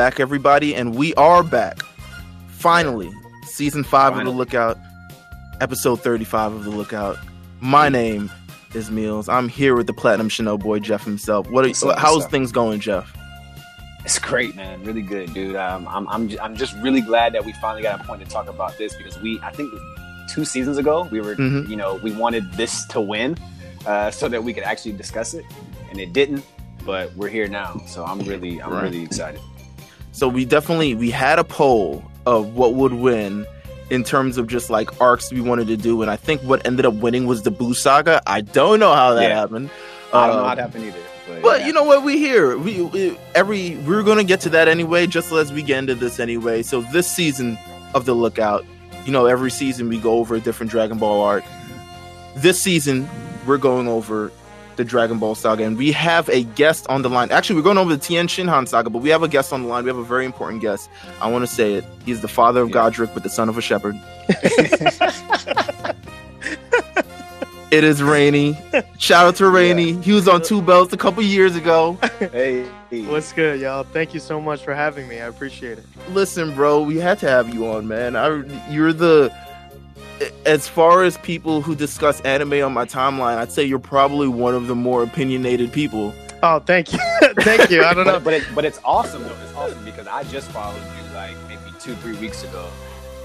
Welcome back, everybody, and we are back. Finally, season five Finally. of the Lookout, episode thirty-five of the Lookout. My name is Meelz. I'm here with the Platinum Chanel boy Jeff himself. What? What's Are, up, how's what's things going, Jeff? It's great, man. Really good, dude. Um, I'm, I'm, I'm just really glad that we finally got a point to talk about this because we, I think, two seasons ago, we were, Mhm. you know, we wanted this to win, uh, so that we could actually discuss it, and it didn't. But we're here now, so I'm really, I'm Right. really excited. So we definitely we had a poll of what would win in terms of just like arcs we wanted to do, and I think what ended up winning was the Boo Saga. I don't know how that Yeah. happened. I don't know Uh, how it happened either, but, But yeah. you know what? We here. We, we every we're gonna get to that anyway. Just as we get into this anyway. So this season of the Lookout, you know, every season we go over a different Dragon Ball arc. This season we're going over the Dragon Ball Saga, and we have a guest on the line. Actually, we're going over the Tien Shinhan Saga, but we have a guest on the line. We have a very important guest. I want to say it. He's the father of Yeah. Godric, but the son of a shepherd. It is Rainey. Shout out to Rainey. He was on Two Belts a couple years ago. hey, What's good, y'all? Thank you so much for having me. I appreciate it. Listen, bro, we had to have you on, man. I, you're the, as far as people who discuss anime on my timeline, I'd say you're probably one of the more opinionated people. Oh, thank you, thank you. I don't know. but, but, it, but it's awesome though. It's awesome because I just followed you like maybe two, three weeks ago,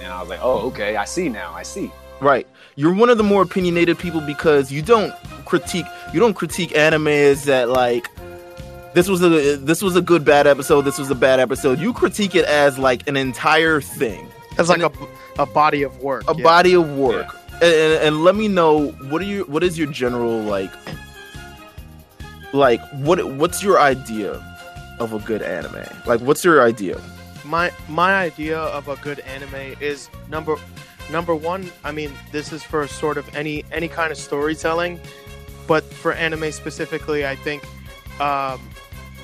and I was like, oh, okay, I see now. I see. Right. You're one of the more opinionated people because you don't critique you don't critique anime as that like this was a this was a good bad episode, this was a bad episode. You critique it as like an entire thing. It's like a, a body of work. a yeah. body of work and, and, and let me know what are you what is your general like like what what's your idea of a good anime like what's your idea My my idea of a good anime is number number one. I mean, this is for sort of any any kind of storytelling, but for anime specifically, I think um,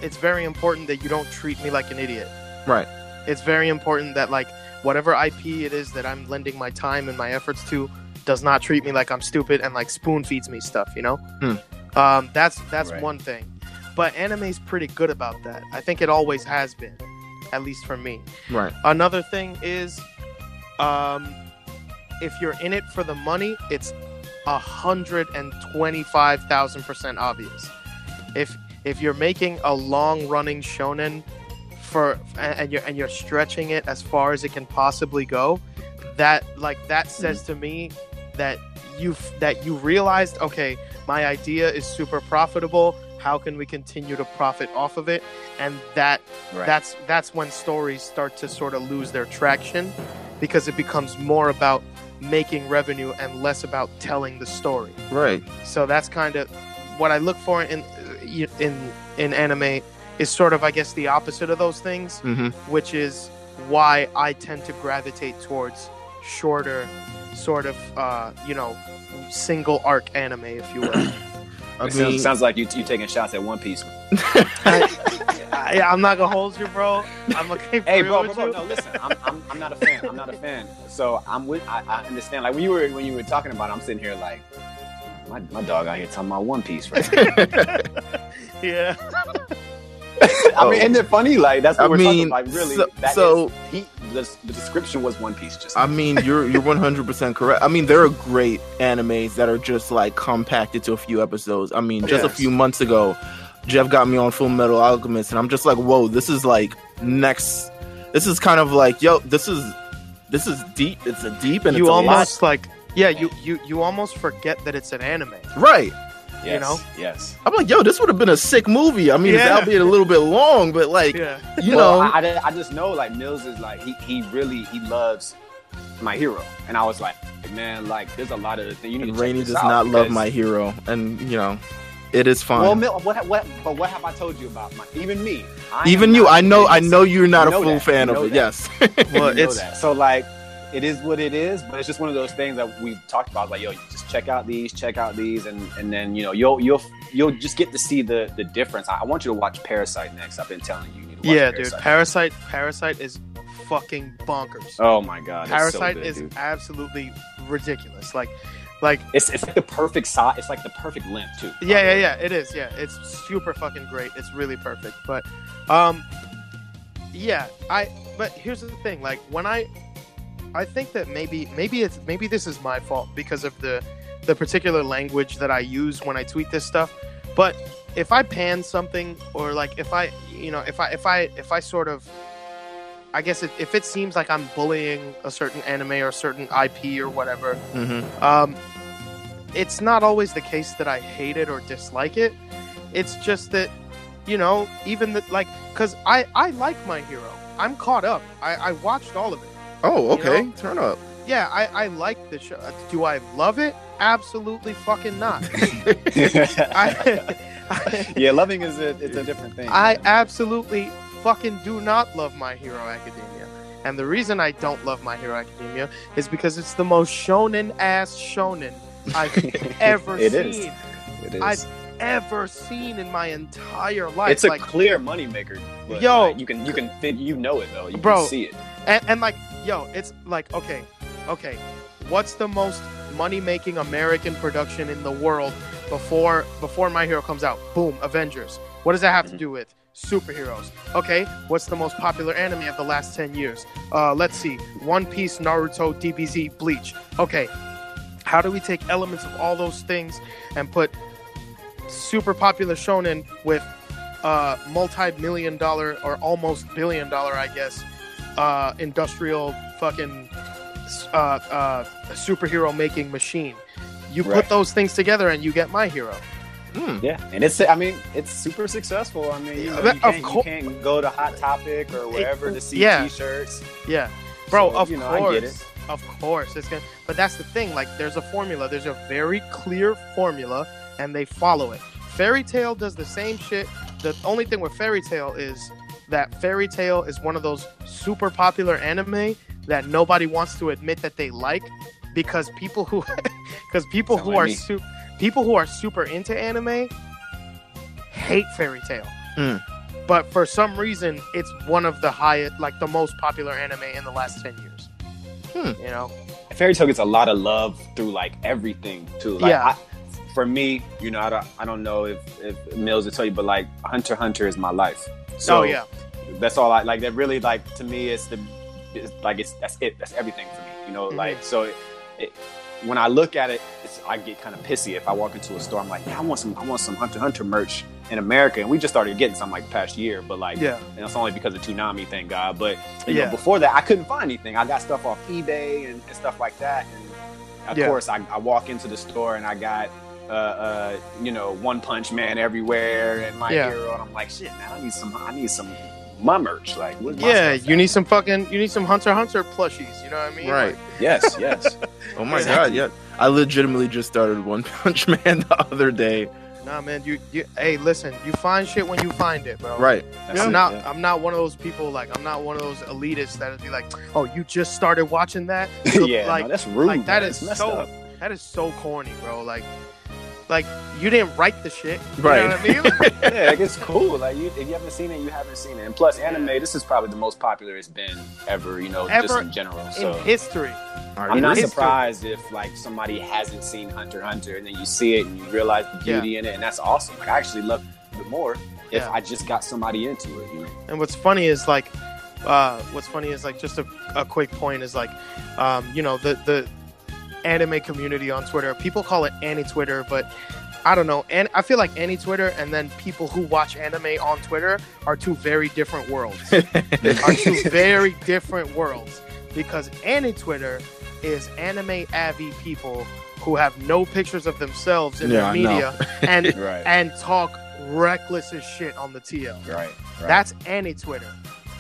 it's very important that you don't treat me like an idiot. right it's very important that like whatever IP it is that I'm lending my time and my efforts to does not treat me like I'm stupid and like spoon feeds me stuff, you know? Hmm. Um, that's that's Right. one thing. But anime's pretty good about that. I think it always has been, at least for me. right Another thing is, um, if you're in it for the money, it's a hundred and twenty-five thousand percent obvious. If if you're making a long-running shonen for and you're and you're stretching it as far as it can possibly go, that like that mm-hmm. says to me that you that you realized okay, my idea is super profitable. How can we continue to profit off of it? And that Right. that's that's when stories start to sort of lose their traction because it becomes more about making revenue and less about telling the story right so that's kind of what i look for in in in anime is sort of i guess the opposite of those things mm-hmm. which is why i tend to gravitate towards shorter sort of uh you know single arc anime if you will i It mean sounds, sounds like you you taking shots at One Piece. I, i'm not gonna hold you bro i'm gonna keep Hey, real bro, bro, with bro, you. no, listen. I'm, I'm, I'm not a fan. I'm not a fan. So I'm with. I, I understand. Like when you were when you were talking about, it, I'm sitting here like, my, my dog out here talking about One Piece, right? yeah I mean, isn't it funny? Like that's what I we're mean, talking about. Really, so- that so- is- he, the, the description was One Piece. Just I mean, you're you're 100 percent correct. I mean, there are great animes that are just like compacted to a few episodes. I mean, just a few months ago, Jeff got me on Full Metal Alchemist, and I'm just like, whoa, this is like next. This is kind of like, yo, this is this is deep. It's a deep, and you it's a almost like yeah you you you almost forget that it's an anime right. Yes, you know? yes. I'm like, yo, this would have been a sick movie. I mean, it's Yeah. albeit a little bit long, but like, yeah you well, know, I, I, I just know like Mills is like he, he really he loves my hero, and I was like, man, like there's a lot of things you need to check Rainey does out not love my hero, and you know, it is fine. Well, Mil, what, what, but what have I told you about my? Even me, I Even you, I know, I know you're not You a full that. fan You of know it. Yes. well you know it's that. So like, it is what it is, but it's just one of those things that we've talked about. Like, yo, just check out these, check out these, and and then you know you'll you'll you'll just get to see the the difference. I, I want you to watch Parasite next. I've been telling you, you need to watch yeah dude Parasite. parasite parasite is fucking bonkers Oh my god, it's so parasite good, is dude. absolutely ridiculous like like It's it's like the perfect size. It's like the perfect length too. yeah yeah yeah it is yeah it's super fucking great it's really perfect but um yeah i but here's the thing like when i i think that maybe maybe it's maybe this is my fault because of the the particular language that i use when i tweet this stuff but if i pan something or like if i you know if i if i if i sort of i guess if, if it seems like i'm bullying a certain anime or a certain ip or whatever Mm-hmm. um, it's not always the case that I hate it or dislike it. It's just that, you know, even that, like, because I, I like My Hero. I'm caught up. I, I watched all of it. Oh, You okay. know? Turn up. Yeah, I, I like the show. Uh, Do I love it? Absolutely fucking not. I, I, yeah, loving is a it's a different thing. I absolutely fucking do not love My Hero Academia. And the reason I don't love My Hero Academia is because it's the most shonen ass shonen I've ever It seen. is. it is. I've ever seen in my entire life. it's a like, clear moneymaker. But Yo. like, you can you can fit you know it though. You Bro. can see it. and, and like, yo, it's like, okay, okay, what's the most money-making American production in the world before before My Hero comes out? Boom, Avengers. What does that have to Mhm. do with superheroes? Okay, what's the most popular anime of the last ten years? Uh, let's see, One Piece, Naruto, DBZ, Bleach. Okay, how do we take elements of all those things and put super popular shonen with uh, multi-million dollar or almost billion dollar, I guess, uh, industrial fucking uh, uh, superhero making machine. You Right. put those things together and you get my hero. Hmm. Yeah, and it's I mean it's super successful. I mean you, know, you, can't, cour- you can't go to Hot Topic or wherever to see yeah. T-shirts. Yeah, bro. So, of you know, course, I get it. of course, it's gonna. But that's the thing. Like, there's a formula. There's a very clear formula, and they follow it. Fairy Tail does the same shit. The only thing with Fairy Tail is that Fairy Tail is one of those super popular anime that nobody wants to admit that they like because people who because people Sound who like are me. su- people who are super into anime hate Fairy Tail. Hmm. But for some reason, it's one of the highest, like the most popular anime in the last ten years. Hmm. You know, Fairy Tail gets a lot of love through like everything too. Like, Yeah. I, for me, you know, I don't, I don't know if, if Mills will tell you, but like Hunter Hunter is my life. So oh yeah, that's all I like. That really like to me, it's the, it's like it's that's it. That's everything for me. You know, Mhm. like so. It, it, when I look at it, it's, I get kind of pissy if I walk into a store. I'm like, yeah, I want some, I want some Hunter Hunter merch in America, and we just started getting some like past year. But like, yeah, and it's only because of Toonami, thank God. But you Yeah. know, before that, I couldn't find anything. I got stuff off eBay and, and stuff like that. And of Yeah. course, I, I walk into the store and I got, uh, uh, you know, One Punch Man everywhere and My Yeah. Hero, and I'm like, shit, man, I need some, I need some my merch. Like, where's my yeah. You at? need some fucking, you need some Hunter Hunter plushies. You know what I mean? Right. yes, yes. Oh my Exactly. god, yeah. I legitimately just started One Punch Man the other day. Like, nah, man. You, you, hey, listen. You find shit when you find it, bro. Right. That's I'm it, not. yeah. I'm not one of those people. Like, I'm not one of those elitists that would be like, "Oh, you just started watching that." So, yeah, like, no, that's rude. like that man. is messed so up. that is so corny, bro. Like, like you didn't write the shit. You Right. Know what I mean? yeah, like, it's cool. Like, you, if you haven't seen it, you haven't seen it. And plus, anime, this is probably the most popular it's been ever. You know, just in general. In So. history. I'm not this- surprised if like somebody hasn't seen Hunter Hunter and then you see it and you realize the beauty in it and that's awesome. Like I actually love it more if Yeah. I just got somebody into it. You know? And what's funny is like, uh, what's funny is like just a, a quick point is like, um, you know, the the anime community on Twitter. People call it anti Twitter, but I don't know. And I feel like anti Twitter and then people who watch anime on Twitter are two very different worlds. are two very different worlds because anti Twitter is anime avi people who have no pictures of themselves in Yeah, their I know. media and Right. and talk reckless as shit on the TL. right. Right. That's anti Twitter.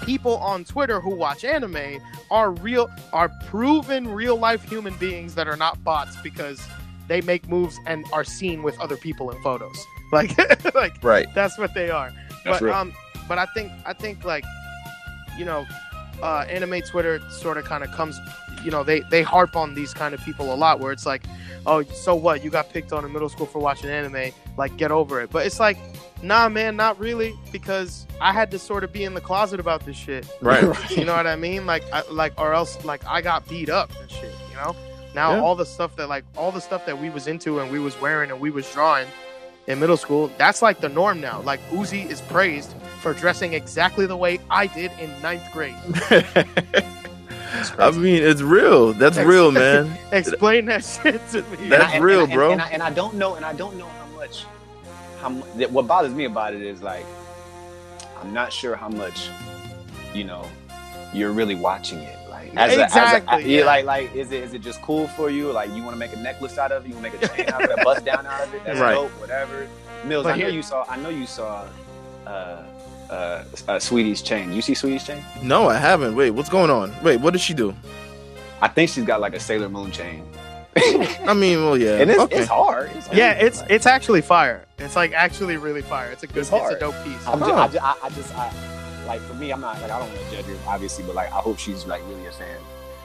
People on Twitter who watch anime are real, are proven real life human beings that are not bots because they make moves and are seen with other people in photos. Like, like right. that's what they are. That's but real. um, but I think I think like, you know, uh, anime Twitter sort of kind of comes, you know, they they harp on these kind of people a lot where it's like, oh, so what? You got picked on in middle school for watching anime, like get over it. But it's like, nah, man, not really, because I had to sort of be in the closet about this shit. Right. You know what I mean? Like, I, like, or else, like, I got beat up and shit. You know. Now Yeah. all the stuff that like all the stuff that we was into and we was wearing and we was drawing, in middle school, that's like the norm now. Like Uzi is praised for dressing exactly the way I did in ninth grade. I mean, it's real. That's real, man. Explain that shit to me. That's and I, real, and I, bro. And I, and I don't know, and I don't know how much. How mu- that- what bothers me about it is like, I'm not sure how much, you know, you're really watching it. Like, as a- as a- yeah, yeah. like, like, is it is it just cool for you? Like, you want to make a necklace out of it? You want to make a chain out of it? A bust down out of it? That's Right. dope. Whatever. Mills, But I know here- you saw. I know you saw. Uh, uh, uh, Saweetie's chain. You see Saweetie's chain? no, I haven't. Wait, what's going on? Wait, what did she do? I think she's got like a Sailor Moon chain. I mean, well, yeah. and it's, okay. it's hard. It's hard. yeah, it's Like, it's actually fire. It's like actually really fire. It's a good, It's it's, a dope piece. I'm Huh. just, I, I, I just, I, like for me, I'm not like I don't want to judge her, obviously, but like I hope she's like really a fan.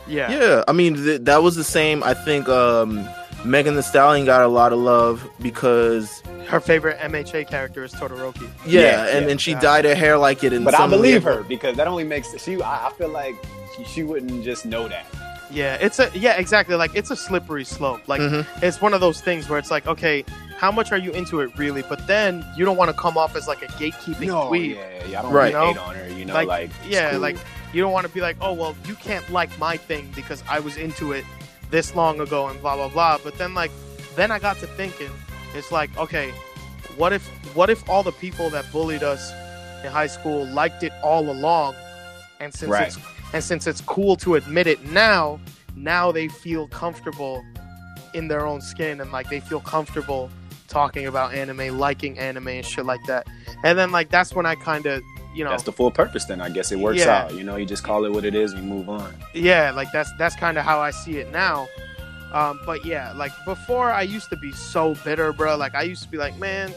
yeah. Yeah, I mean th- that was the same. I think um, Megan Thee Stallion got a lot of love because Her favorite MHA character is Todoroki. yeah, Yeah, and yeah. then she Yeah. dyed her hair like it. In But I some believe her because that only makes she. I, I feel like she, she wouldn't just know that. Yeah, it's a yeah, exactly. Like it's a slippery slope. Like Mhm. it's one of those things where it's like, okay, how much are you into it really? But then you don't want to come off as like a gatekeeping No, dweeb. yeah, yeah, I don't Right. right. hate You on her. You know, Like, like, Yeah, cool. like you don't want to be like, oh well, you can't like my thing because I was into it this long ago and blah blah blah. But then like then I got to thinking, it's like, okay, what if what if all the people that bullied us in high school liked it all along, and since Right. it's and since it's cool to admit it now, now they feel comfortable in their own skin and like they feel comfortable talking about anime, liking anime and shit like that. And then like that's when I kind of you know that's the full purpose. Then I guess it works Yeah. out. You know, you just call it what it is and you move on. yeah like that's that's kind of how i see it now um but yeah like before i used to be so bitter bro like i used to be like man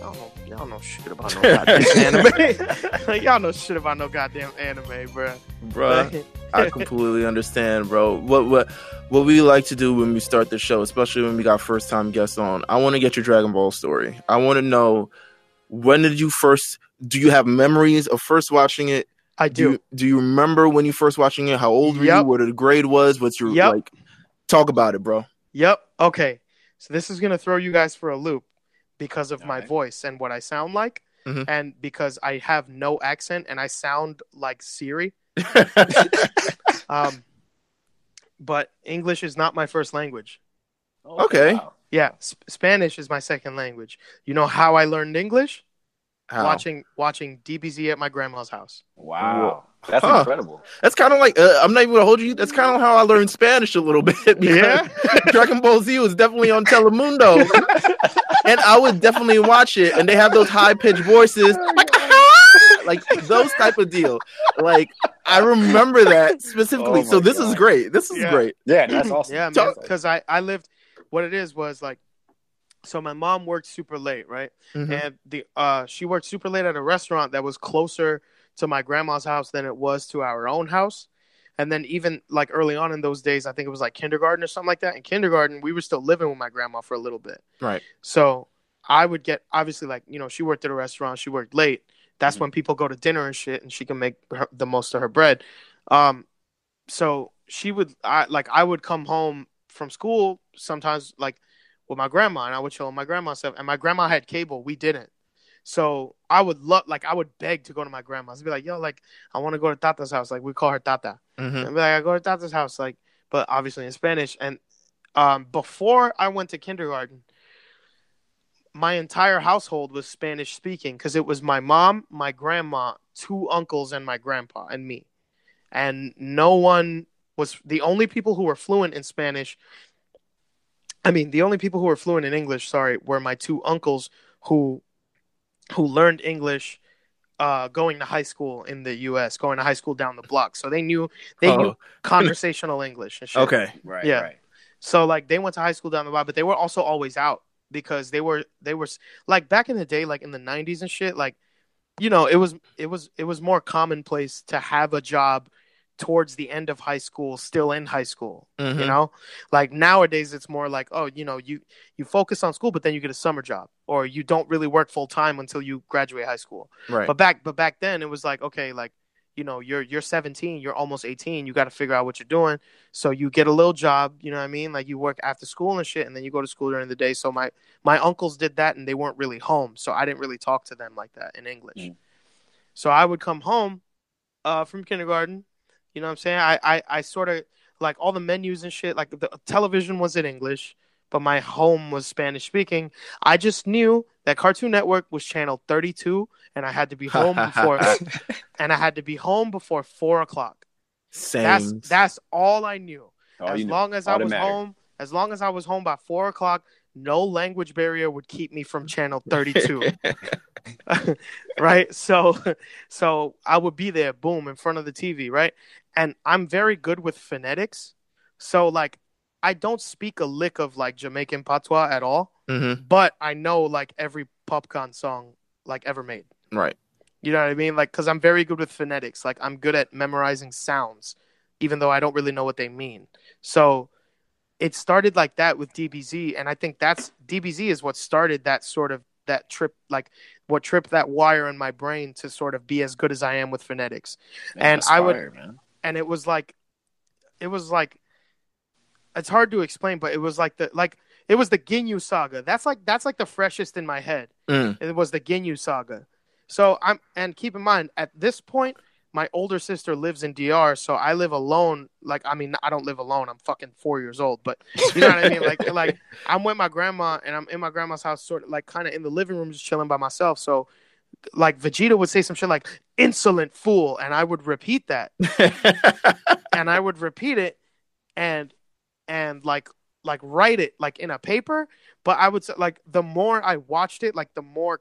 Don't know, y'all know shit about no goddamn anime. y'all know shit about no goddamn anime, bro. bruh. I completely understand, bro. What what what we like to do when we start the show, especially when we got first time guests on. I want to get your Dragon Ball story. I want to know when did you first? Do you have memories of first watching it? I Do do. you, do you remember when you first watching it? How old were you? What the grade was? What's your Yep. like? Talk about it, bro. Yep. Okay. So this is gonna throw you guys for a loop because of my Alright. voice and what I sound like, Mhm. and because I have no accent and I sound like Siri. Um, but English is not my first language. Okay. wow. Yeah, sp- Spanish is my second language. You know how I learned English? How? Watching watching DBZ at my grandma's house. Wow. That's Huh. incredible. That's kind of like uh, I'm not even gonna hold you. That's kind of how I learned Spanish a little bit. Yeah. Dragon Ball Z was definitely on Telemundo, and I would definitely watch it. And they have those high pitched voices, like like those type of deal. Like I remember that specifically. Oh so this is great. This is Yeah. great. Yeah, that's awesome. Yeah, man. Talk- Because I I lived. What it is was like, so my mom worked super late, right? Mhm. and the uh she worked super late at a restaurant that was closer to my grandma's house than it was to our own house and then even like early on in those days i think it was like kindergarten or something like that in kindergarten we were still living with my grandma for a little bit Right. so i would get obviously like you know she worked at a restaurant she worked late that's Mhm. when people go to dinner and shit and she can make her, the most of her bread um so she would i like i would come home from school sometimes like with my grandma and I would chill with my grandma and stuff. And my grandma had cable. We didn't. So I would love like I would beg to go to my grandma's. I'd be like, yo, like I want to go to Tata's house. Like we call her Tata. Mhm. I'd be like, I go to Tata's house, like, but obviously in Spanish. And um before I went to kindergarten, my entire household was Spanish speaking because it was my mom, my grandma, two uncles, and my grandpa and me. And no one was the only people who were fluent in Spanish. I mean, the only people who were fluent in English, sorry, were my two uncles who who learned English uh, going to high school in the U.S., going to high school down the block. So they knew they knew Oh, conversational English and shit. okay. Right. Yeah. Right. So like they went to high school down the block, but they were also always out because they were they were like back in the day, like in the '90s and shit. Like you know, it was it was it was more commonplace to have a job towards the end of high school, still in high school. Mhm. You know, like nowadays it's more like oh, you know, you you focus on school, but then you get a summer job, or you don't really work full time until you graduate high school. Right. But back but back then it was like okay, like you know you're you're 17 you're almost 18 you got to figure out what you're doing so you get a little job you know what i mean like you work after school and shit and then you go to school during the day so my my uncles did that and they weren't really home so i didn't really talk to them like that in english Mm. so i would come home uh from kindergarten you know what i'm saying i i, I sort of like all the menus and shit like the television was in english but my home was spanish speaking i just knew that cartoon network was channel 32 and i had to be home before and I had to be home before four o'clock. Same. That's that's all I knew. All as you know, long as all I was home, as long as I was home by four o'clock, no language barrier would keep me from channel thirty-two. right? So, so I would be there, boom, in front of the TV, right? And I'm very good with phonetics, so like I don't speak a lick of like Jamaican patois at all, hmm but I know like every Popcaan song like ever made. Right. You know what I mean? Like, because I'm very good with phonetics. Like, I'm good at memorizing sounds, even though I don't really know what they mean. So, it started like that with DBZ, and I think that's DBZ is what started that sort of that trip, like what tripped that wire in my brain to sort of be as good as I am with phonetics. Man, and I would- man. And it was like, it was like, it's hard to explain, but it was like the like it was the Ginyu saga. That's like that's like the freshest in my head. Mm. It was the Ginyu saga. So I'm and keep in mind at this point my older sister lives in DR, so I live alone. Like I mean, I don't live alone. I'm fucking four years old, but you know what I mean. Like like I'm with my grandma and I'm in my grandma's house, sort of like kind of in the living room, just chilling by myself. So like Vegeta would say some shit like "insolent fool," and I would repeat that, and I would repeat it, and and like like write it like in a paper. But I would say like the more I watched it, like the more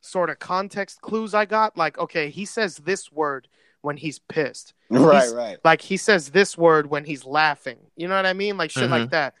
sort of context clues I got. Like okay, he says this word when he's pissed. Right, He's- right. Like he says this word when he's laughing. You know what I mean? Like shit Mhm. like that.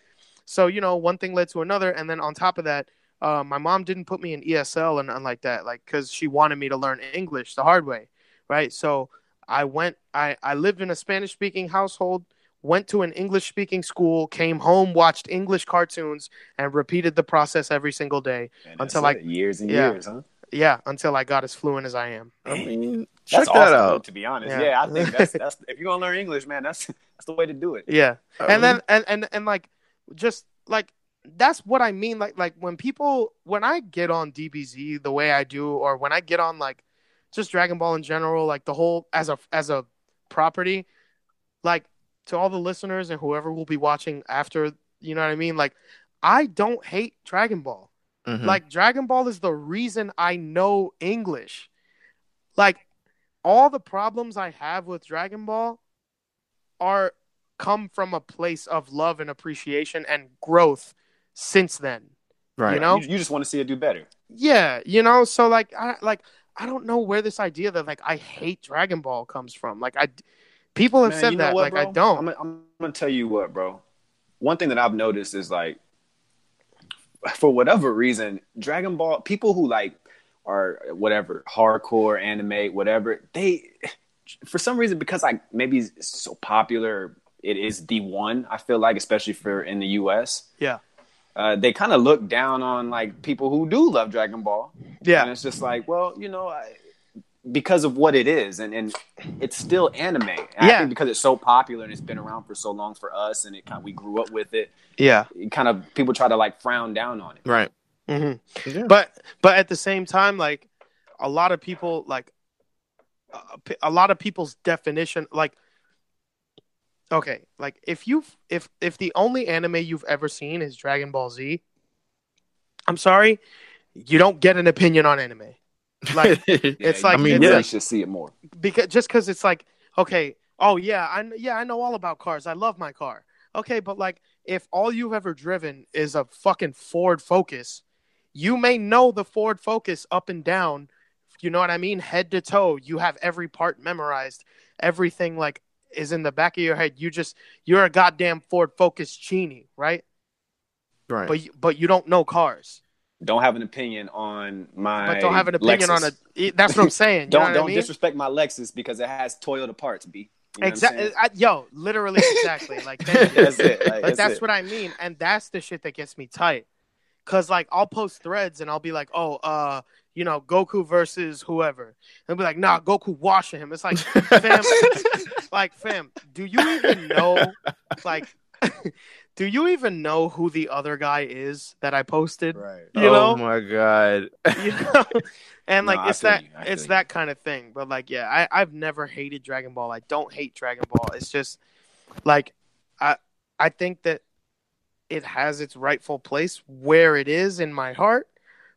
So you know, one thing led to another, and then on top of that, uh, my mom didn't put me in ESL and nothing like that, like because she wanted me to learn English the hard way, right? So I went. I I lived in a Spanish speaking household. Went to an English speaking school, came home, watched English cartoons, and repeated the process every single day. Man, until like years and yeah. years, huh? Yeah, until I got as fluent as I am. I mean, check That's that awesome, out. To be honest, Yeah. yeah, I think that's that's if you're gonna learn English, man, that's that's the way to do it. Yeah. I and mean, then and, and and like just like that's what I mean. Like like when people when I get on DBZ the way I do, or when I get on like just Dragon Ball in general, like the whole as a as a property, like to all the listeners and whoever will be watching after, you know what I mean? Like I don't hate Dragon Ball. Mhm. Like Dragon Ball is the reason I know English. Like all the problems I have with Dragon Ball are come from a place of love and appreciation and growth since then. right. you know? you, you just want to see it do better. Yeah, you know, so like I like I don't know where this idea that like I hate Dragon Ball comes from. Like I people have Man, said you know that what, like I don't. I'm, gonna- I'm gonna tell you what, bro. One thing that I've noticed is like, for whatever reason, Dragon Ball people who like are whatever hardcore anime, whatever they, for some reason, because like maybe it's so popular, it is the one. I feel like, especially for in the U.S. Yeah. Uh, they kind of look down on like people who do love Dragon Ball. yeah. And it's just like, well, you know, I, because of what it is, and, and it's still anime. And I Yeah. think because it's so popular and it's been around for so long for us, and it kind of, we grew up with it. Yeah. It kind of people try to like frown down on it. right. hmm Yeah. but but at the same time like a lot of people like uh, p- a lot of people's definition like okay like if you if if the only anime you've ever seen is dragon ball z i'm sorry you don't get an opinion on anime like It's like- I mean, it's you yeah. like- should see it more. because just because it's like okay oh yeah i yeah i know all about cars. I love my car. Okay but like if all you've ever driven is a fucking ford focus you may know the ford focus up and down you know what i mean? Head to toe you have every part memorized. Everything like is in the back of your head. You just you're a goddamn ford focus genie right? Right. but but you don't know cars Don't have an opinion on my. but don't have an opinion on Lexus. it that's what i'm saying Don't know don't I mean? disrespect my Lexus because it has Toyota parts. B. You know Exactly. Yo, literally, exactly. Like. That's it. Like, that's that's it. what I mean, and that's the shit that gets me tight. Cause like I'll post threads and I'll be like, oh, uh, you know, Goku versus whoever. They'll be like, nah, Goku washing him. It's like, fam, like, fam, do you even know, like, do you even know who the other guy is that I posted? Right. You oh know? my god. You know? And like, I it's that, you. It's feel that kind of thing. But like, yeah, I, I've never hated Dragon Ball. I don't hate Dragon Ball. It's just like, I, I think that it has its rightful place where it is in my heart,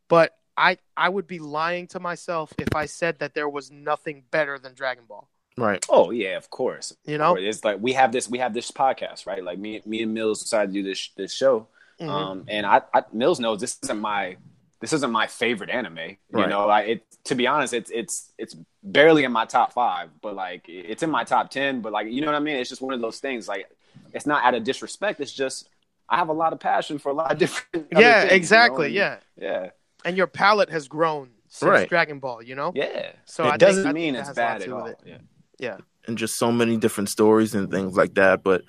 but I I would be lying to myself if I said that there was nothing better than Dragon Ball. Right. Oh yeah, of course. You know? It's like we have this we have this podcast, right? Like me me and Mills decided to do this this show. Mhm. Um and I, I Mills knows this isn't my this isn't my favorite anime. You Right. know, I it to be honest, it's it's it's barely in my top five, but like it's in my top ten. But like you know what I mean? It's just one of those things. Like it's not out of disrespect. It's just I have a lot of passion for a lot of different. yeah, things, you know? exactly. And- Yeah, yeah, and your palate has grown since Right. Dragon Ball. You know. yeah. So it I doesn't think mean it's has a lot bad at all. it. Yeah. Yeah. And just so many different stories and things like that. But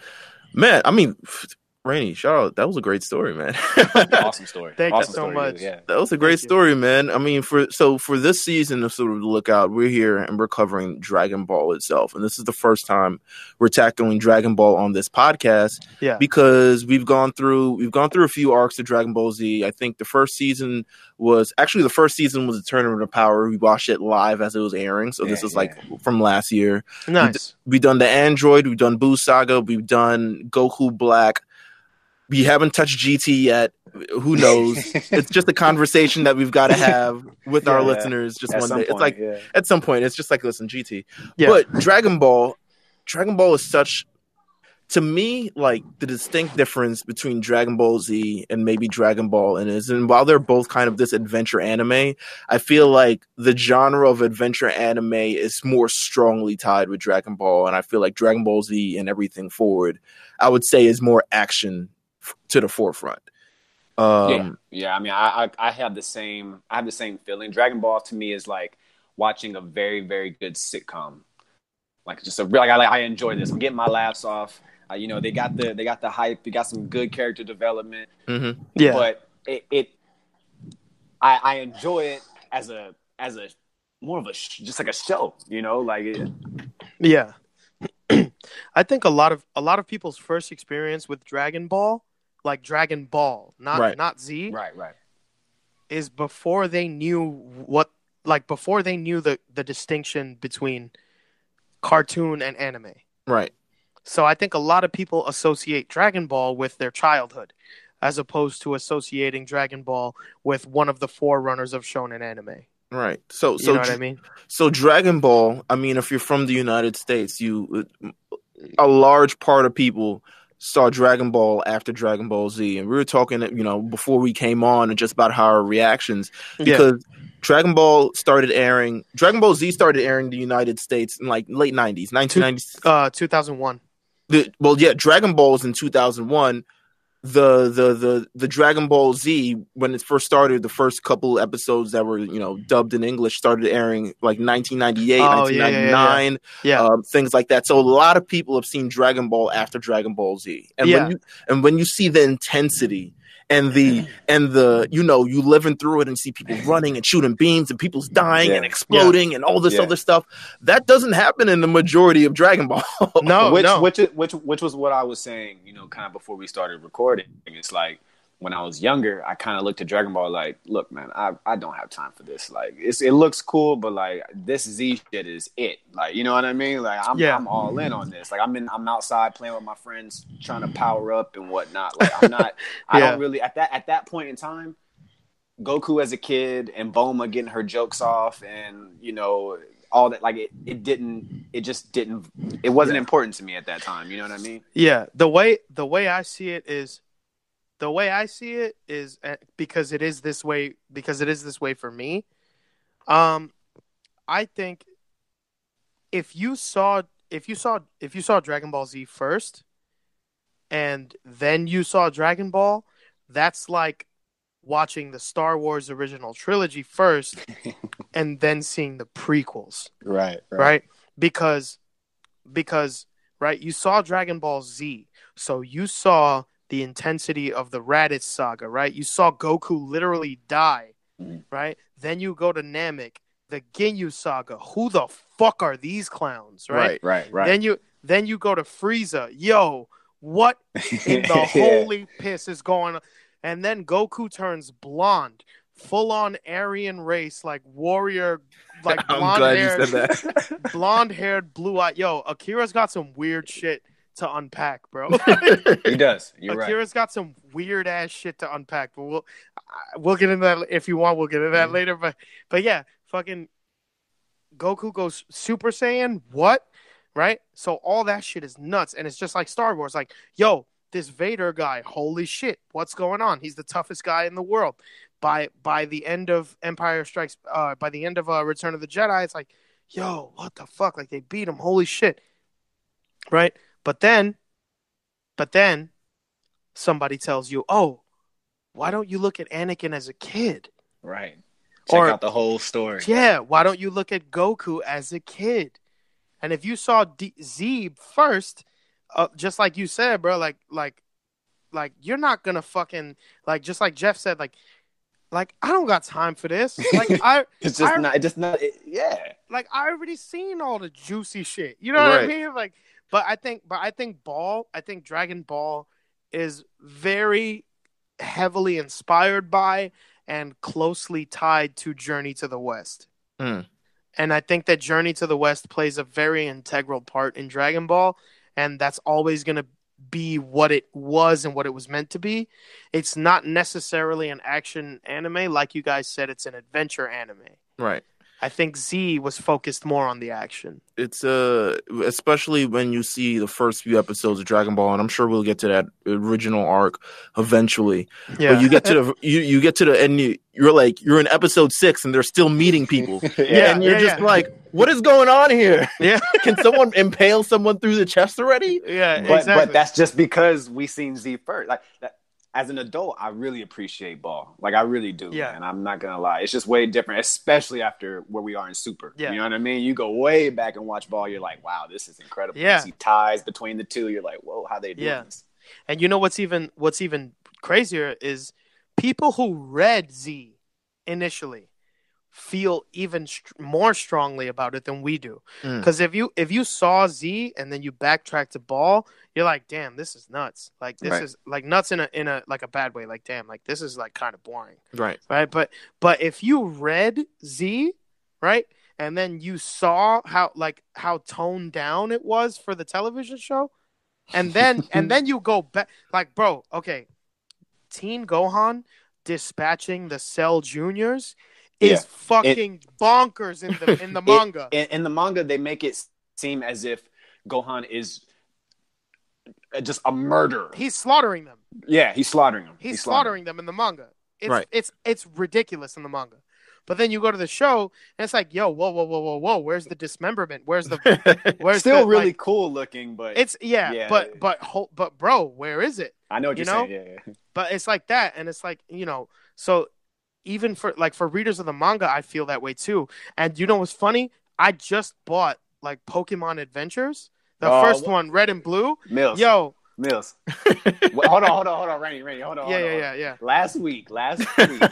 man, I mean, Rainey, shout out. That was a great story, man. awesome story. Thank you so story, much. Yeah. That was a great Thank you. story, man. I mean, for so for this season of sort of the lookout, we're here and we're covering Dragon Ball itself, and this is the first time we're tackling Dragon Ball on this podcast Yeah. because we've gone through we've gone through a few arcs of Dragon Ball Z. I think the first season was actually the first season was the Tournament of Power. We watched it live as it was airing, so this Yeah, is like from last year. Nice. We've done the Android, we've done Boo Saga, we've done Goku Black. We haven't touched GT yet. Who knows? it's just a conversation that we've got to have with our listeners just one day. point, It's like yeah. at some point, it's just like listen, GT. Yeah. But Dragon Ball, Dragon Ball is such to me like the distinct difference between Dragon Ball Z and maybe Dragon Ball and is and while they're both kind of this adventure anime, I feel like the genre of adventure anime is more strongly tied with Dragon Ball, and I feel like Dragon Ball Z and everything forward, I would say, is more action to the forefront. Um, Yeah, I mean, I, I I have the same I have the same feeling. Dragon Ball to me is like watching a very very good sitcom. Like just a real like I like I enjoy this. I'm getting my laughs off. Uh, you know, they got the they got the hype. They got some good character development. mhm. Yeah. But it, it I I enjoy it as a as a more of a sh- just like a show. You know, like it, Yeah. I think a lot of a lot of people's first experience with Dragon Ball, like Dragon Ball, not Right. not Z, right right is before they knew what like before they knew the the distinction between cartoon and anime. right. So I think a lot of people associate Dragon Ball with their childhood as opposed to associating Dragon Ball with one of the forerunners of shonen anime. Right. So, You so know what I mean? So Dragon Ball, I mean, if you're from the United States, you a large part of people saw Dragon Ball after Dragon Ball Z, and we were talking, you know, before we came on, and just about how our reactions Yeah. because Dragon Ball started airing. Dragon Ball Z started airing in the United States in like late '90s, 1990s. Uh 2001. The, well, yeah, Dragon Ball was in 2001. The, the the the Dragon Ball Z when it first started, the first couple episodes that were you know dubbed in English started airing like 1998, Oh, yeah, yeah, yeah, yeah. 1999, Yeah. um, things like that. So a lot of people have seen Dragon Ball after Dragon Ball Z, and when you and when you see the intensity and the mm-hmm. and the you know you living through it and see people running and shooting beams and people's dying Yeah. and exploding and all this Yeah. other stuff, that doesn't happen in the majority of Dragon Ball. No, which no. which which which was what I was saying, you know, kind of before we started recording. It's like when I was younger, I kind of looked at Dragon Ball like, look, man, I, I don't have time for this. Like, it's it looks cool, but like this Z shit is it. Like, you know what I mean? Like, I'm Yeah. I'm all in on this. Like, I'm in I'm outside playing with my friends, trying to power up and whatnot. Like, I'm not. I don't really at that at that point in time. Goku as a kid and Bulma getting her jokes off and you know all that like it, it didn't it just didn't it wasn't important to me at that time you know what i mean Yeah, the way the way I see it is the way I see it is uh, because it is this way because it is this way for me. Um I think if you saw if you saw if you saw Dragon Ball Z first and then you saw Dragon Ball, that's like watching the Star Wars original trilogy first and then seeing the prequels right right? Because because right, you saw Dragon Ball Z, so you saw the intensity of the Raditz saga, right? You saw Goku literally die Mhm. right? Then you go to Namek, the Ginyu Saga. Who the fuck are these clowns, right? Right. Right, right. Then you then you go to Frieza. Yo, what in the holy piss is going on? And then Goku turns blonde, full on Aryan race, like warrior, like blonde haired, you said that. blonde haired, blue eyed. Yo, Akira's got some weird shit to unpack, bro. he does. You're right. Akira's got some weird ass shit to unpack, but we'll we'll get into that if you want. We'll get into that Mhm. later. But but yeah, fucking Goku goes Super Saiyan. What? Right? So all that shit is nuts, and it's just like Star Wars. Like, yo, this Vader guy, holy shit, what's going on? He's the toughest guy in the world. By by the end of Empire Strikes, uh, by the end of uh, Return of the Jedi, it's like, yo, what the fuck? Like they beat him. Holy shit. Right? But then, but then, somebody tells you, oh, why don't you look at Anakin as a kid? Right. Check Or- out the whole story. Yeah, why don't you look at Goku as a kid? And if you saw D- Zeb first, uh, just like you said, bro, like like like you're not gonna fucking like just like Jeff said, like like I don't got time for this. Like I It's just I- not. Just not. It, yeah. like I already seen all the juicy shit. You know what I mean? Like, but I think, but I think Ball, I think Dragon Ball is very heavily inspired by and closely tied to Journey to the West. Hmm. And I think that Journey to the West plays a very integral part in Dragon Ball, and that's always going to be what it was and what it was meant to be. It's not necessarily an action anime, like you guys said. It's an adventure anime. Right. I think Z was focused more on the action. It's uh especially when you see the first few episodes of Dragon Ball, and I'm sure we'll get to that original arc eventually. Yeah, But you get to the you, you get to the and you, you're like you're in episode six, and they're still meeting people, Yeah, and you're yeah, just yeah. like, what is going on here? yeah, Can someone impale someone through the chest already? yeah, But exactly. but that's just because we seen Z first. Like that, as an adult, I really appreciate ball. Like I really do. Yeah. And I'm not gonna lie, it's just way different, especially after where we are in Super. Yeah. You know what I mean? You go way back and watch ball, you're like, wow, this is incredible. Yeah. You see ties between the two. You're like, whoa, how they do Yeah. this? and you know what's even what's even crazier is people who read Z initially feel even str- more strongly about it than we do. Mm. Because if you if you saw Z and then you backtrack to Ball, you're like, damn, this is nuts. Like this Right. is like nuts in a in a like a bad way. Like damn, like this is like kind of boring. Right. right? But but if you read Z, right, and then you saw how like how toned down it was for the television show, and then and then you go back, like, bro, okay, Teen Gohan dispatching the Cell Juniors is Yeah. fucking bonkers in the in the It- manga. in, in the manga, they make it seem as if Gohan is uh, just a murderer. He's slaughtering them. yeah, he's slaughtering them. He's, slaughtering them in the manga. It's Right. it's it's ridiculous in the manga. But then you go to the show and it's like, yo, whoa, whoa, whoa, whoa, whoa, where's the dismemberment? Where's the where's Still the, really like, cool looking, but It's yeah, Yeah. but but ho- but bro, where is it? I know what you you're know? saying. Yeah, yeah. But it's like that, and it's like you know, so even for like for readers of the manga, I feel that way too. And you know what's funny? I just bought like Pokemon Adventures, the Oh, first what- one, red and blue. Mills. Yo, Mills. Wait, hold on, hold on, hold on, Rainey, Rainey, hold on. yeah, hold yeah, on. yeah, yeah. Last week, last week,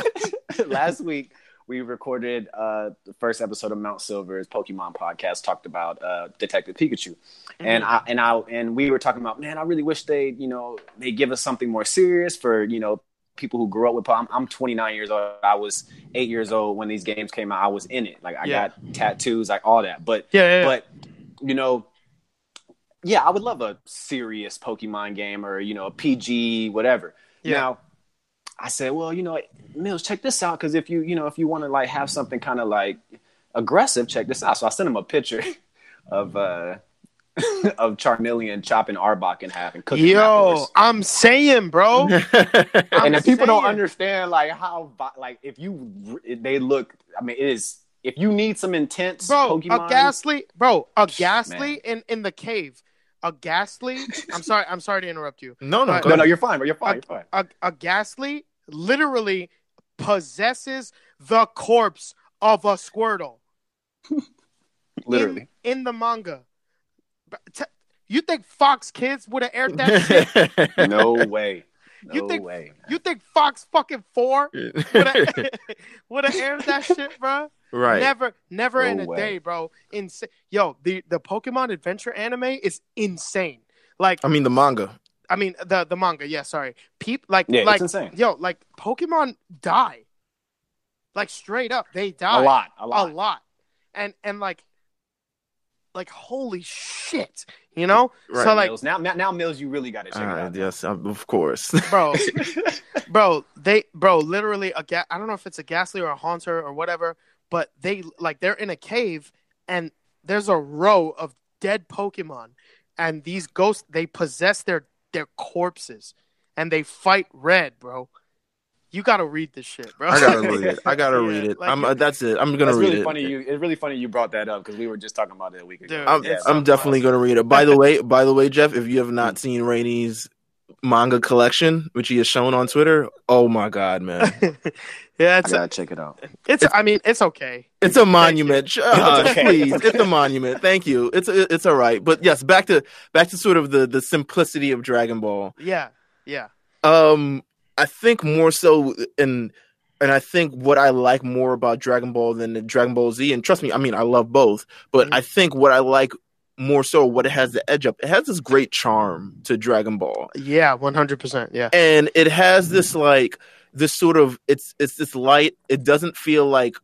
last week we recorded uh, the first episode of Mount Silver's Pokemon podcast. Talked about uh, Detective Pikachu, and Mhm. I and I and we were talking about, man, I really wish they, you know, they give us something more serious for, you know, people who grew up with. I'm, I'm 29 years old. I was eight years old when these games came out. I was in it. Like I Yeah. got tattoos, like all that. But yeah, yeah, but you know yeah i would love a serious pokemon game or you know a pg whatever now i said well you know mills check this out because if you you know if you want to like have something kind of like aggressive check this out so i sent him a picture of uh of charmeleon chopping arbok in half and cooking Yo. I'm saying, bro. I'm and if people don't understand like how like if you they look i mean it is if you need some intense bro, pokemon a Gastly, bro, a Gastly in in the cave, a Gastly. I'm sorry, I'm sorry to interrupt you. no, no, Right. no no you're fine bro you're fine you're fine A a Gastly literally possesses the corpse of a Squirtle. literally in, in the manga. But t- you think Fox Kids would have aired that shit? no way You No think way. you think Fox fucking four would have aired that shit, bro? right. Never, never in a way. day, bro. Insane. Yo, the the Pokemon Adventure anime is insane. Like, I mean the manga. I mean the the manga. Yeah, sorry. Peep, like, Yeah, like, it's insane. yo, like Pokemon die, like straight up, they die A lot, a lot, a lot. lot, and and like, like holy shit, you know? Right. So like, Meelz. Now, now, now, Meelz, you really got to check Uh, it out. yes, um, of course. bro, bro, they, bro, literally a ga- I don't know if it's a Gastly or a Haunter or whatever, but they like they're in a cave and there's a row of dead Pokemon, and these ghosts they possess their their corpses, and they fight red, bro. You gotta read this shit, bro. I gotta read it. I gotta Yeah, read it. like I'm, uh, that's it. I'm gonna That's read really it. funny. You, it's really funny you brought that up because we were just talking about it a week ago. Dude, I'm, Yeah, I'm definitely else. gonna read it. By the way, by the way, Jeff, if you have not seen Rainey's manga collection, which he has shown on Twitter, oh my god, man, yeah, I gotta check it out. it's. I mean, it's okay. it's a monument. Uh, It's okay. Please, it's a monument. Thank you. It's it's all right. But yes, back to back to sort of the the simplicity of Dragon Ball. Yeah, yeah, Um, I think more so, and and I think what I like more about Dragon Ball than the Dragon Ball Z, and trust me, I mean I love both, but Mhm. I think what I like more so, what it has the edge up, it has this great charm to Dragon Ball, yeah, one hundred percent. Yeah, and it has this like this sort of it's it's this light. It doesn't feel like.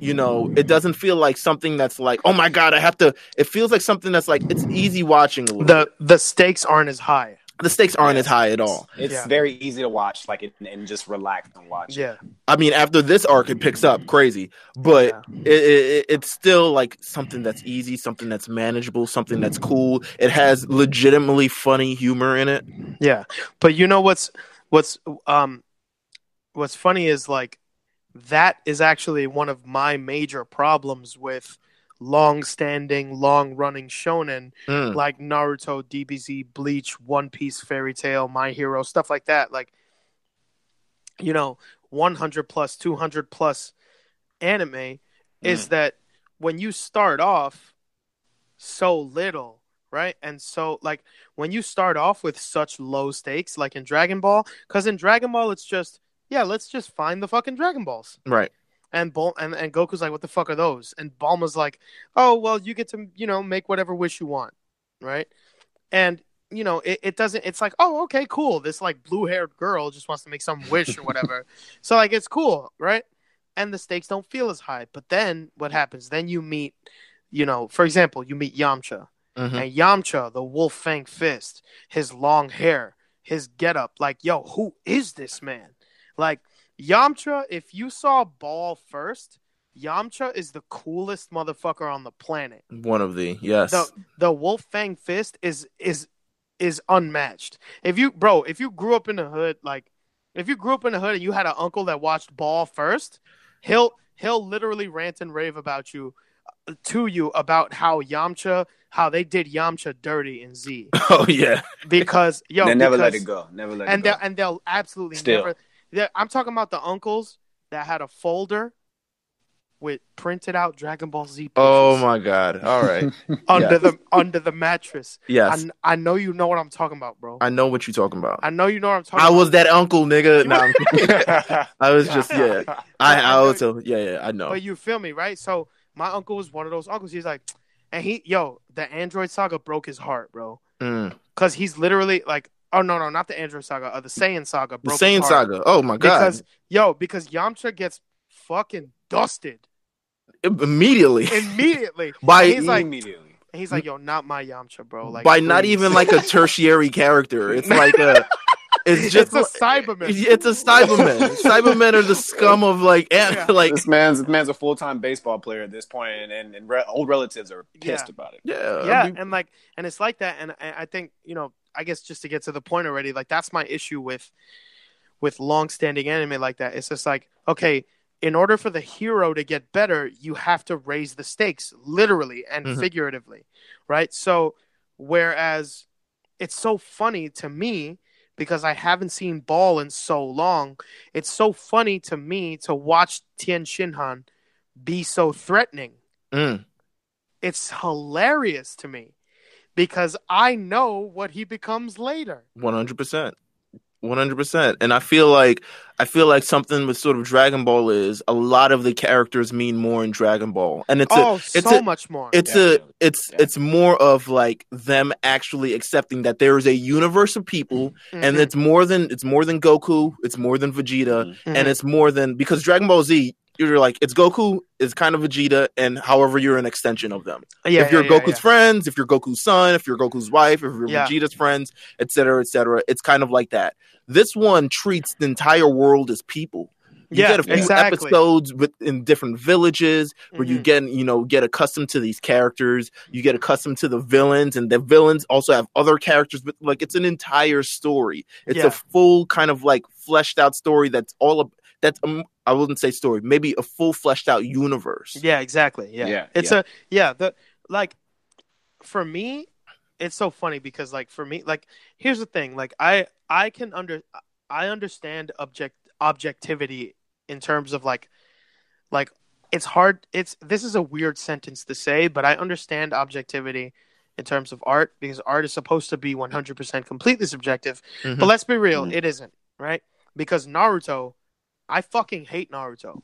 You know, it doesn't feel like something that's like, oh my god, I have to. It feels like something that's like it's easy watching a little. the the stakes aren't as high. The stakes aren't as high at all. It's Yeah. very easy to watch, like it, and just relax and watch. Yeah, I mean, after this arc, it picks up crazy, but it, it, it's still like something that's easy, something that's manageable, something that's cool. It has legitimately funny humor in it. Yeah, but you know what's what's um what's funny is like that is actually one of my major problems with long-standing, long-running shonen Mm, like Naruto, DBZ, Bleach, One Piece, Fairy Tail, My Hero, stuff like that. Like you know, 100 plus, 200 plus anime is that when you start off so little, right? And so like when you start off with such low stakes like in Dragon Ball cuz in Dragon Ball it's just yeah, let's just find the fucking Dragon Balls. right. And Bul- and and Goku's like what the fuck are those? And Bulma's like, "Oh, well, you get to, you know, make whatever wish you want." Right? And you know, it, it doesn't it's like, "Oh, okay, cool. This like blue-haired girl just wants to make some wish or whatever." so like it's cool, right? And the stakes don't feel as high. But then what happens? Then you meet, you know, for example, you meet Yamcha. Mhm. And Yamcha, the wolf fang fist, his long hair, his getup, like, yo, who is this man? Like, Yamcha, if you saw Ball first, Yamcha is the coolest motherfucker on the planet. One of the yes. The the wolf fang fist is is is unmatched. If you bro, if you grew up in the hood, like if you grew up in the hood and you had an uncle that watched Ball first, he'll he'll literally rant and rave about you uh, to you about how Yamcha how they did Yamcha dirty in Z oh yeah. because yo they never let it go. Never let and it go. they'll and they'll absolutely Still. never. They're- I'm talking about the uncles that had a folder with printed out Dragon Ball Z. Oh my god. All right. Under yeah. the under the mattress. Yes. I, I know you know what I'm talking about, bro. I know what you're talking about. I know you know what I'm talking I about. was that uncle, nigga. No, I'm- I was just yeah. I I I know- also yeah yeah I know. But you feel me, right? So my uncle was one of those uncles. He's like, and he, yo, the Android Saga broke his heart, bro, Mm. because he's literally like, oh no, no, not the Android Saga, uh, the Saiyan Saga The. Saiyan his heart. Saga. Oh my god. Because yo, because Yamcha gets fucking dusted Immediately immediately. by He's like- immediately. And he's like, yo, not my Yamcha, bro. Like by not even like a tertiary character. It's like a. It's just. it's a Saibaman. It's a Saibaman. Saibamen are the scum of like, an- Yeah. like this man's this man's a full time baseball player at this point, and and, and re- old relatives are pissed Yeah. about it. yeah, yeah, I mean, and like, and it's like that, and I I think you know, I guess just to get to the point already, like that's my issue with with long-standing anime like that. It's just like, okay, in order for the hero to get better, you have to raise the stakes, literally and Mhm. figuratively, right? So, whereas it's so funny to me because I haven't seen Ball in so long, it's so funny to me to watch Tien Shinhan be so threatening mm, it's hilarious to me because I know what he becomes later. one hundred percent. One hundred percent. And I feel like I feel like something with sort of Dragon Ball is a lot of the characters mean more in Dragon Ball, and it's oh, a it's so a much more. it's Yeah. a it's Yeah. it's more of like them actually accepting that there is a universe of people, and Mhm, it's more than it's more than Goku, it's more than Vegeta, Mhm. and mhm. it's more than because Dragon Ball Z. You're like it's Goku, it's kind of Vegeta, and however you're an extension of them yeah, if you're yeah, Goku's yeah. friends, if you're Goku's son, if you're Goku's wife, if you're. Vegeta's friends, etc., etc., it's kind of like that. This one treats the entire world as people. You Yeah, get a few exactly. episodes with, in different villages where you Mhm. get you know get accustomed to these characters. You get accustomed to the villains, and the villains also have other characters. But like it's an entire story. It's Yeah. a full kind of like fleshed out story that's all that's um, I wouldn't say story, maybe a full fleshed out universe. Yeah, exactly. Yeah. Yeah, It's yeah. a yeah, the like for me it's so funny because like for me like here's the thing, like I I can under I understand object objectivity in terms of like like it's hard it's this is a weird sentence to say, but I understand objectivity in terms of art because art is supposed to be 100% completely subjective. Mhm. But let's be real, Mhm. it isn't, right? Because Naruto I fucking hate Naruto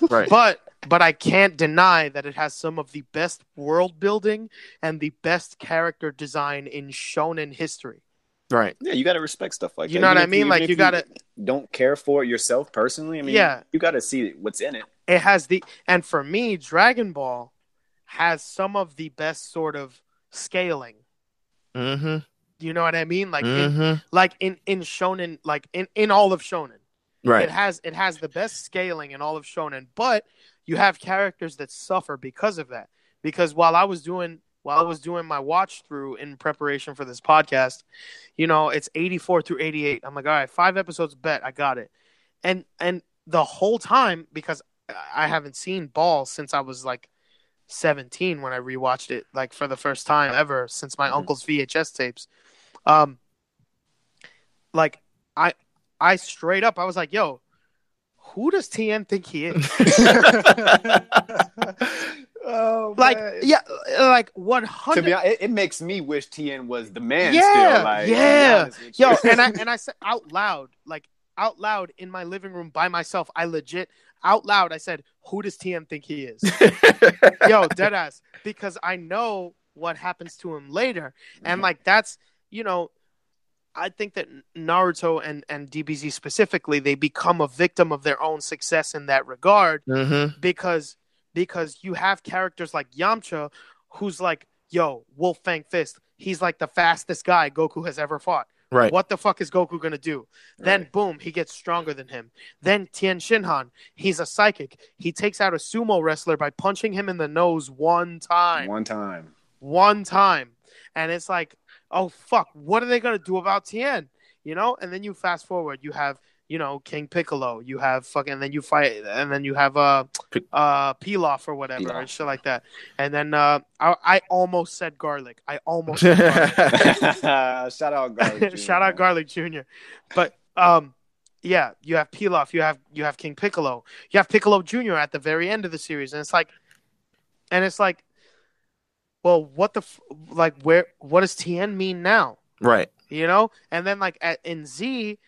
right. but but I can't deny that it has some of the best world building and the best character design in shonen history. Right. Yeah, you got to respect stuff like You that. know what Even I if mean? even Like you gotta don't care for it yourself personally. I mean, Yeah. you got to see what's in it. it has the and for me Dragon Ball has some of the best sort of scaling. Mm-hmm. You know what I mean? Like in, mm-hmm. like in in shonen like in in all of shonen. Right. It has it has the best scaling in all of shonen, but you have characters that suffer because of that. Because while I was doing while I was doing my watch through in preparation for this podcast, you know, it's 84 through 88. I'm like, all right, five episodes bet, I got it. And and the whole time because I haven't seen Ball since I was like 17 when I rewatched it like for the first time ever since my Mhm. uncle's VHS tapes. Um like I I straight up I was like, "Yo, who does Tien think he is?" oh, like, man. yeah, like to 100 be honest, it, it makes me wish Tien was the man. Yeah, still, like, yeah. Yo, and I and I said out loud, like out loud in my living room by myself, I legit out loud I said, "Who does Tien think he is?" Yo, dead ass, because I know what happens to him later, and like that's you know, I think that Naruto and and DBZ specifically they become a victim of their own success in that regard mm-hmm. because because you have characters like Yamcha who's like, "Yo, Wolf Fang Fist, he's like the fastest guy Goku has ever fought." Right. What the fuck is Goku gonna do? Then Right. boom, he gets stronger than him. Then Tien Shinhan, he's a psychic. He takes out a sumo wrestler by punching him in the nose one time. one time. One time. And it's like, oh fuck, what are they gonna do about Tien? You know? And then you fast forward, you have, you know, King Piccolo, you have fucking and then you fight and then you have uh Pic- uh Pilaf or whatever Pilaf. and shit like that. And then uh I, I almost said garlic. I almost said garlic. Shout out Garlic. Jr., Shout out. Garlic Jr. But um, yeah, you have Pilaf, you have you have King Piccolo, you have Piccolo Jr. at the very end of the series, and it's like, and it's like, well, what the f- like where what does Tien mean now? right. You know, and then like at, in Z,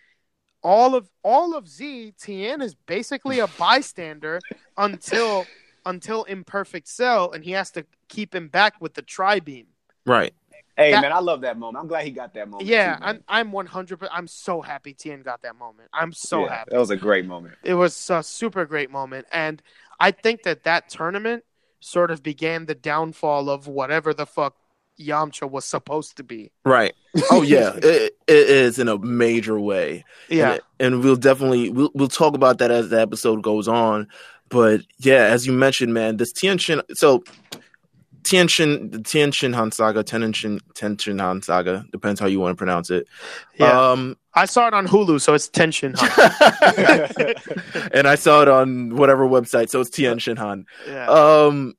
all of all of Z, Tien is basically a bystander until until Imperfect Cell, and he has to keep him back with the Tri Beam. Right. Hey That- man, I love that moment. I'm glad he got that moment. Yeah, too. I'm I'm 100. I'm so happy Tien got that moment. I'm so Yeah, happy. That was a great moment. It was a super great moment, and I think that that tournament sort of began the downfall of whatever the fuck Yamcha was supposed to be. Right. Oh yeah, it, it is in a major way. Yeah, and, and we'll definitely we'll we'll talk about that as the episode goes on. But yeah, as you mentioned, man, this Tienshin. So Tienshin, the Tienshin Han Saga, Tenshin Tenshin Han Saga, depends how you want to pronounce it. yeah. Um, I saw it on Hulu, so it's tension. Huh? and I saw it on whatever website, so it's Tienshin Han. yeah, um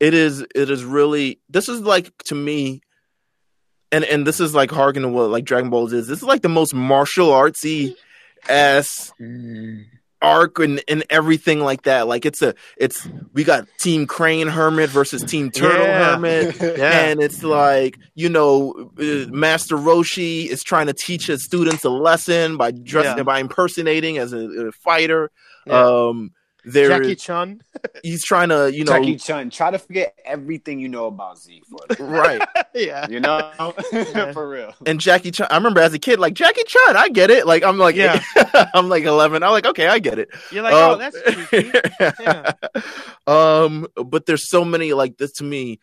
it is it is really this is like to me and and this is like harking to what like dragon balls is this is like the most martial artsy ass arc and, and everything like that. Like it's a it's we got Team Crane Hermit versus Team Turtle Yeah. Hermit. Yeah. And it's like, you know, uh, Master Roshi is trying to teach his students a lesson by dressing Yeah. by impersonating as a, a fighter. Um there Jackie Chun. he's trying to, you know, Jackie Chun, try to forget everything you know about Z for a little, right. yeah. You know, Yeah. for real. And Jackie Chun, I remember as a kid, like Jackie Chun, I get it. Like I'm like, Yeah. I'm like 11. I'm like, okay, I get it. You're like, Um, oh, that's cheeky. Yeah. um, but there's so many like this to me.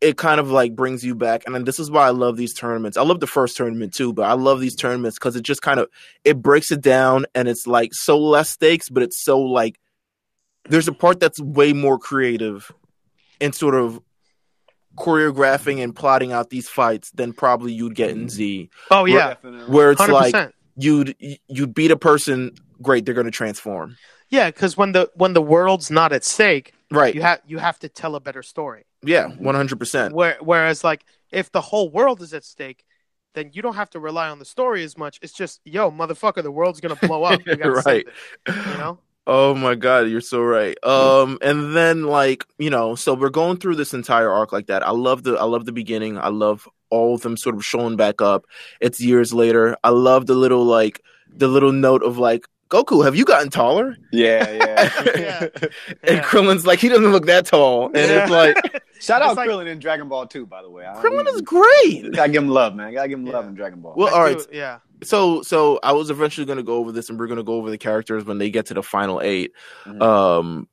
It kind of like brings you back, and then this is why I love these tournaments. I love the first tournament too, but I love these tournaments because it just kind of it breaks it down, and it's like so less stakes, but it's so like there's a part that's way more creative and sort of choreographing and plotting out these fights than probably you'd get in Z, Oh yeah. Definitely. where it's Hundred like percent. you'd you'd beat a person, great, they're gonna transform, Yeah, because when the when the world's not at stake, right? you have you have to tell a better story. Yeah, one hundred percent. Where whereas like if the whole world is at stake, then you don't have to rely on the story as much. It's just yo, motherfucker, the world's gonna blow up. You Right. you know. Oh my god, you're so right. Um, and then like you know, so we're going through this entire arc like that. I love the I love the beginning. I love all of them sort of showing back up. It's years later. I love the little like the little note of like Goku, have you gotten taller? Yeah, yeah. Yeah. And Yeah. Krillin's like, he doesn't look that tall, and Yeah. it's like Shout out It's like- Krillin in Dragon Ball 2, by the way. I- Krillin we- is great. Gotta give him love, man. Gotta give him love Yeah. in Dragon Ball. Well, I all do- right. yeah, So so I was eventually going to go over this, and we're going to go over the characters when they get to the final 8 Mhm. um,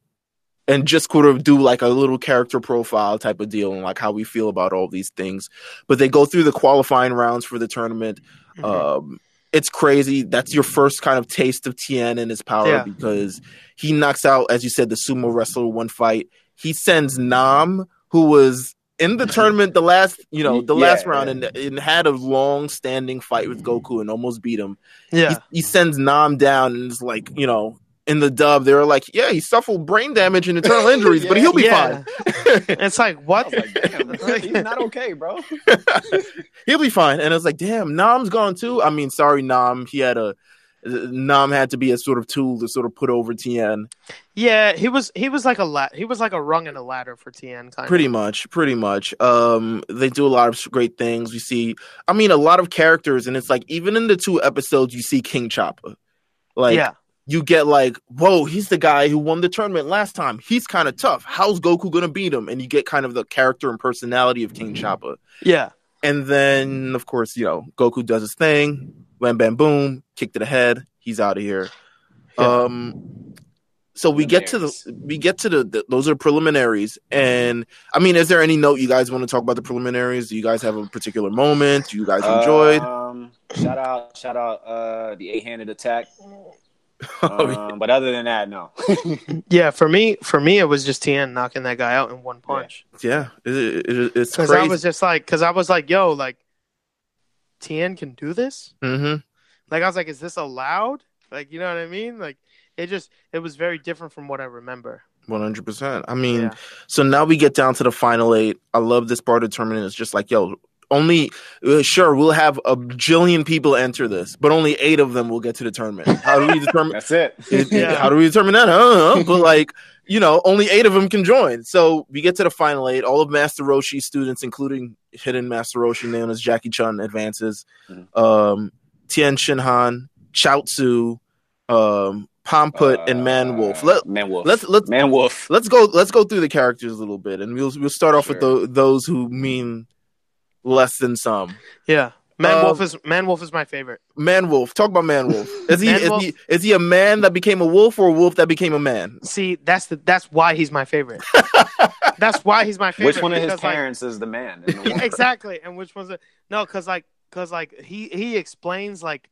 and just sort of do like a little character profile type of deal and like how we feel about all these things. But they go through the qualifying rounds for the tournament. Mhm. Um, it's crazy. That's your first kind of taste of Tien and his power Yeah. because he knocks out, as you said, the sumo wrestler one fight. He sends Nam, who was in the tournament the last, you know, the Yeah, last round, yeah. and, and had a long standing fight with Goku and almost beat him. yeah, He, he sends Nam down and is like, you know, in the dub, they were like, yeah, he suffered brain damage and internal injuries, but he'll be Yeah. fine. it's like what? like, damn, he's not okay, bro. he'll be fine. And I was like, damn, Nam's gone too. I mean, sorry, Nam. He had a Nam had to be a sort of tool to sort of put over Tien. yeah, he was he was like a la- he was like a rung in a ladder for Tien kind Pretty of. much, pretty much. Um, they do a lot of great things. We see, I mean, a lot of characters, and it's like even in the two episodes, you see King Chapa. Like, yeah, you get like, whoa, he's the guy who won the tournament last time. He's kind of tough. How's Goku gonna beat him? And you get kind of the character and personality of King Chapa. yeah, And then, of course, you know, Goku does his thing. Wham bam boom, kick to the head. He's out of here. Yeah. Um, so we get to the we get to the, the those are preliminaries, and I mean, is there any note you guys want to talk about the preliminaries? Do you guys have a particular moment do you guys enjoyed? Um, shout out, shout out, uh, the eight-handed attack. Oh, yeah. Um, but other than that, no. yeah. For me, for me, it was just Tien knocking that guy out in one punch. yeah, it, it, it's Because. I was just like, because I was like, yo, like, Tien can do this. hmm Like, I was like, is this allowed? Like, you know what I mean? Like, it just, it was very different from what I remember. One hundred percent. I mean, Yeah. so now we get down to the final eight. I love this part of the tournament. It's just like, yo, only uh, sure we'll have a jillion people enter this, but only eight of them will get to the tournament. How do we determine? That's it. it- Yeah. How do we determine that? I don't know. But like, you know, only eight of them can join. So we get to the final eight. All of Master Roshi's students, including hidden Master Roshi known as Jackie Chun, advances. Mhm. Um, Tien Shinhan, Chaozu, um, Pomput, and Man Wolf. Let, Man Wolf. let's let's Man Wolf. let's go let's go through the characters a little bit and we'll we'll start off with Sure. tho- those who mean less than some Yeah. Man Um, Wolf is Man Wolf is my favorite. man wolf talk about man wolf is he Man is Wolf- he is he a man that became a wolf or a wolf that became a man See, that's the that's why he's my favorite. that's why he's my favorite. Which one of his because, like, parents is the man? the Yeah, exactly. And which was it? No, because like, because like he he explains like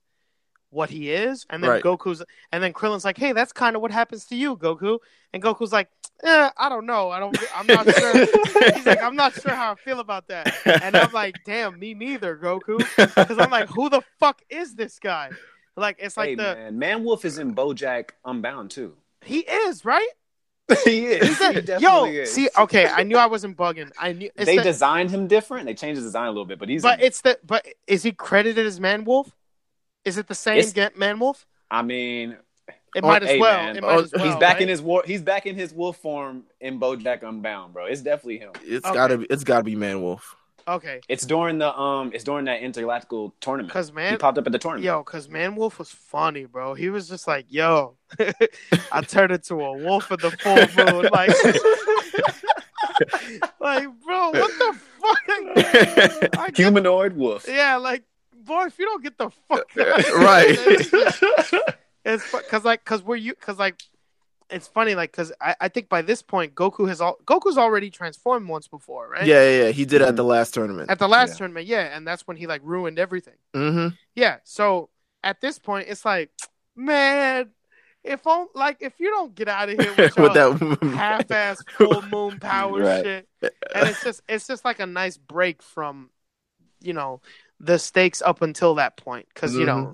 what he is, and then Right. Goku's, and then Krillin's like, hey, that's kind of what happens to you, Goku. And Goku's like, eh, I don't know, I don't, I'm not sure. He's like, I'm not sure how I feel about that. And I'm like, damn, me neither, Goku. Because I'm like, who the fuck is this guy? Like, it's like hey, the man. Man Wolf is in BoJack Unbound too. he is right. he is. He's a, he yo, is. see, okay, I knew I wasn't bugging. I knew it's they the- designed him different. They changed his design a little bit, but he's. But it's the but is he credited as Man Wolf? Is it the same It's- Man Wolf? I mean, It Oh, might as hey, well. It might Oh, as well. he's back right? in his war. He's back in his wolf form in BoJack Unbound, bro. It's definitely him. It's Okay. gotta be. It's gotta be Man Wolf. Okay, It's during the um. It's during that intergalactical tournament. because man, he popped up at the tournament. yo, because Man Wolf was funny, bro. He was just like, yo, I turned into a wolf in the full moon, like, like, bro, what the fuck? Humanoid wolf. yeah, like, boy, if you don't get the fuck Right. it's because like because we're you because like it's funny like because I, I think by this point Goku has all Goku's already transformed once before, right? Yeah, yeah, yeah. He did it at the last tournament. At the last Yeah. tournament, yeah, and that's when he like ruined everything. hmm Yeah, so at this point, it's like, man, if on like if you don't get out of here with, With that. half-ass full moon power Right. shit, and it's just it's just like a nice break from, you know, the stakes up until that point, because you know, mm-hmm.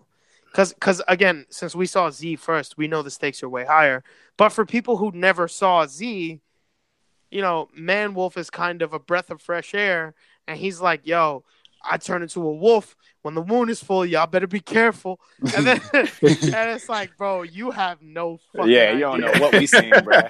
because because again, since we saw Z first, we know the stakes are way higher. But for people who never saw Z, you know, Man Wolf is kind of a breath of fresh air, and he's like, "Yo, I turn into a wolf when the moon is full. Y'all better be careful." And then and it's like, bro, you have no fucking yeah, you don't know what we seen, bro.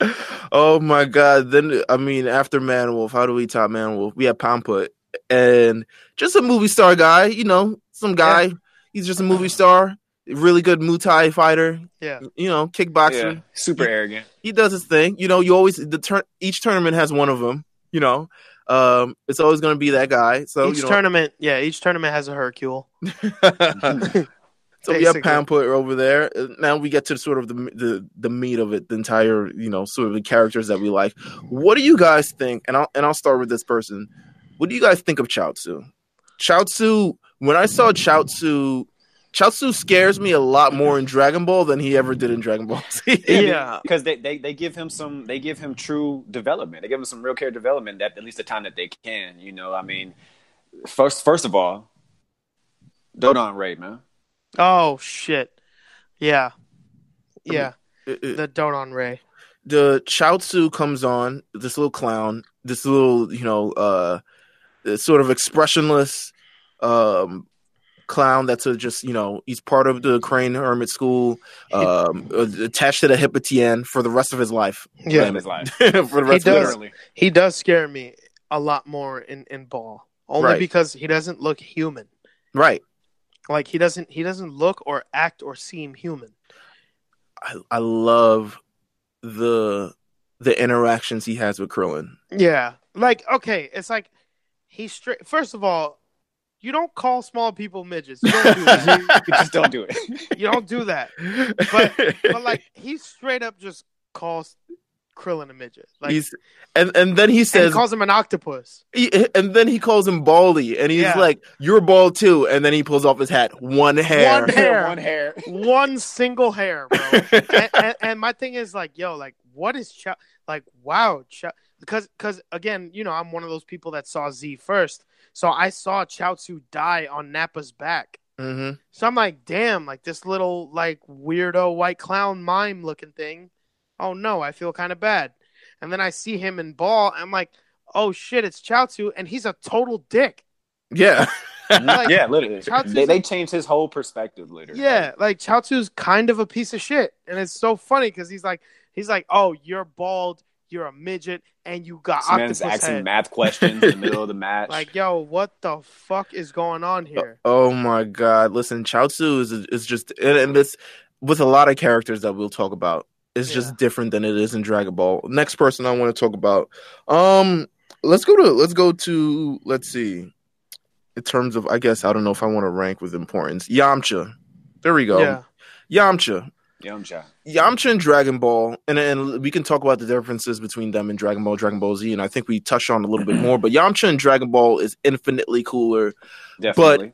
oh my god! Then I mean, after Man Wolf, how do we top Man Wolf? We have Pomput and just a movie star guy. You know, some guy. He's just a movie star. Really good Muay Thai fighter. Yeah. You know, kickboxer. Yeah, super arrogant. He does his thing. You know, you always the turn. Each tournament has one of them. You know, um, it's always going to be that guy. So each you know, tournament, yeah, each tournament has a Hercule. so we have Basically. Pamphlet over there. Uh, Now we get to sort of the, the the meat of it, the entire you know sort of the characters that we like. What do you guys think? And I'll and I'll start with this person. What do you guys think of Chaozu? Chaozu. When I saw Chaozu, Chaozu scares me a lot more in Dragon Ball than he ever did in Dragon Ball Z. Yeah. because they, they they give him some they give him true development. They give him some real character development that at least the time that they can. You know, I mean, first first of all, Dodon Ray, man. Oh shit. Yeah. Yeah. It- it- The Donon Ray. the Chaozu comes on, this little clown, this little, you know, uh this sort of expressionless um clown that's a just, you know, he's part of the Crane Hermit School, um attached to the Hippotien for the rest of his life. Yeah. his life, for the rest does. of his literally. He does scare me a lot more in in Ball. Only Right. because he doesn't look human. Right. Like he doesn't he doesn't look or act or seem human. I, I love the the interactions he has with Krillin. Yeah. Like okay, it's like he's straight first of all, you don't call small people midgets. You don't do that. You just don't do it. you don't do that. But but like he straight up just calls Krillin a midget. Like he's and and then he and he says calls him an octopus. He, and then he calls him Baldy, and he's Yeah. like, "You're bald too." And then he pulls off his hat, one hair. One hair. One hair. One single hair, bro. and, and, and my thing is like, yo, like, what is Ch- like? Wow, Ch- because because again, you know, I'm one of those people that saw Z first, so I saw Chaozu die on Nappa's back. hmm So I'm like, damn, like this little like weirdo white clown mime looking thing. Oh no, I feel kind of bad. And then I see him in ball. I'm like, oh shit, it's Chaozu, and he's a total dick. Yeah, Like, yeah, literally. Chaozu's They, they changed his whole perspective, literally. Yeah, like Chaozu's kind of a piece of shit, and it's so funny because he's like, he's like, oh, you're bald, you're a midget, and you got This man's octopus asking head. math questions in the middle of the match. Like, yo, what the fuck is going on here? Oh my god! Listen, Chaozu is is just and, and this with a lot of characters that we'll talk about. It's Yeah. just different than it is in Dragon Ball. Next person I want to talk about. Um, let's go to let's go to let's see. In terms of, I guess I don't know if I want to rank with importance. Yamcha, there we go. Yeah, Yamcha. Yamcha. Yamcha and Dragon Ball, and and we can talk about the differences between them and Dragon Ball, Dragon Ball Z, and I think we touched on a little bit more. But Yamcha and Dragon Ball is infinitely cooler. Definitely.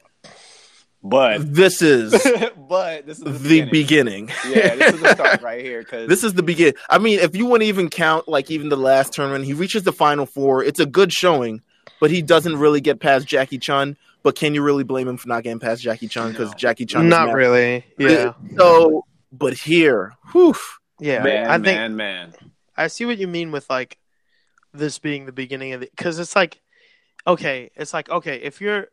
But This is but, this is the, the beginning. beginning. Yeah, this is the start right here because This is the begin. I mean, if you want to even count like even the last tournament, he reaches the final four. It's a good showing, but he doesn't really get past Jackie Chun. But can you really blame him for not getting past Jackie Chun? Because No. Jackie Chun, not mad- really. Yeah, So, but here, whew, yeah. man, I think man, man. I see what you mean with like this being the beginning of it, because it's like okay, it's like okay, if you're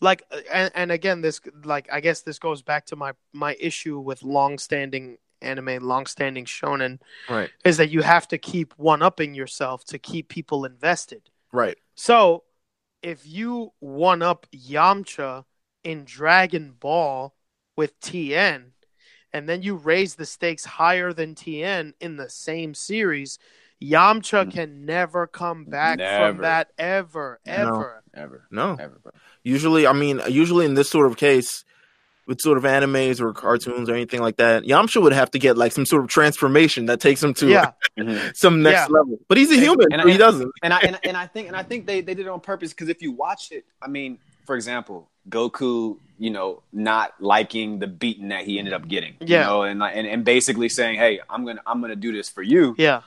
like uh, and, and again this like i guess this goes back to my my issue with long-standing anime long-standing shonen Right. is that you have to keep one-upping yourself to keep people invested Right. so if you one-up yamcha in dragon ball with tien and then you raise the stakes higher than tien in the same series yamcha Mm. can never come back Never. from that ever No. ever Ever, No. ever, bro. Usually, I mean, usually in this sort of case, with sort of animes or cartoons or anything like that, Yamcha would have to get like some sort of transformation that takes him to yeah Mhm. some next Yeah. level. But he's a human, and so I- he doesn't. and I and, and I think and I think they, they did it on purpose because if you watch it, I mean, for example, Goku, you know, not liking the beating that he ended up getting, Yeah. you know, and like- and and basically saying, "Hey, I'm gonna I'm gonna do this for you." yeah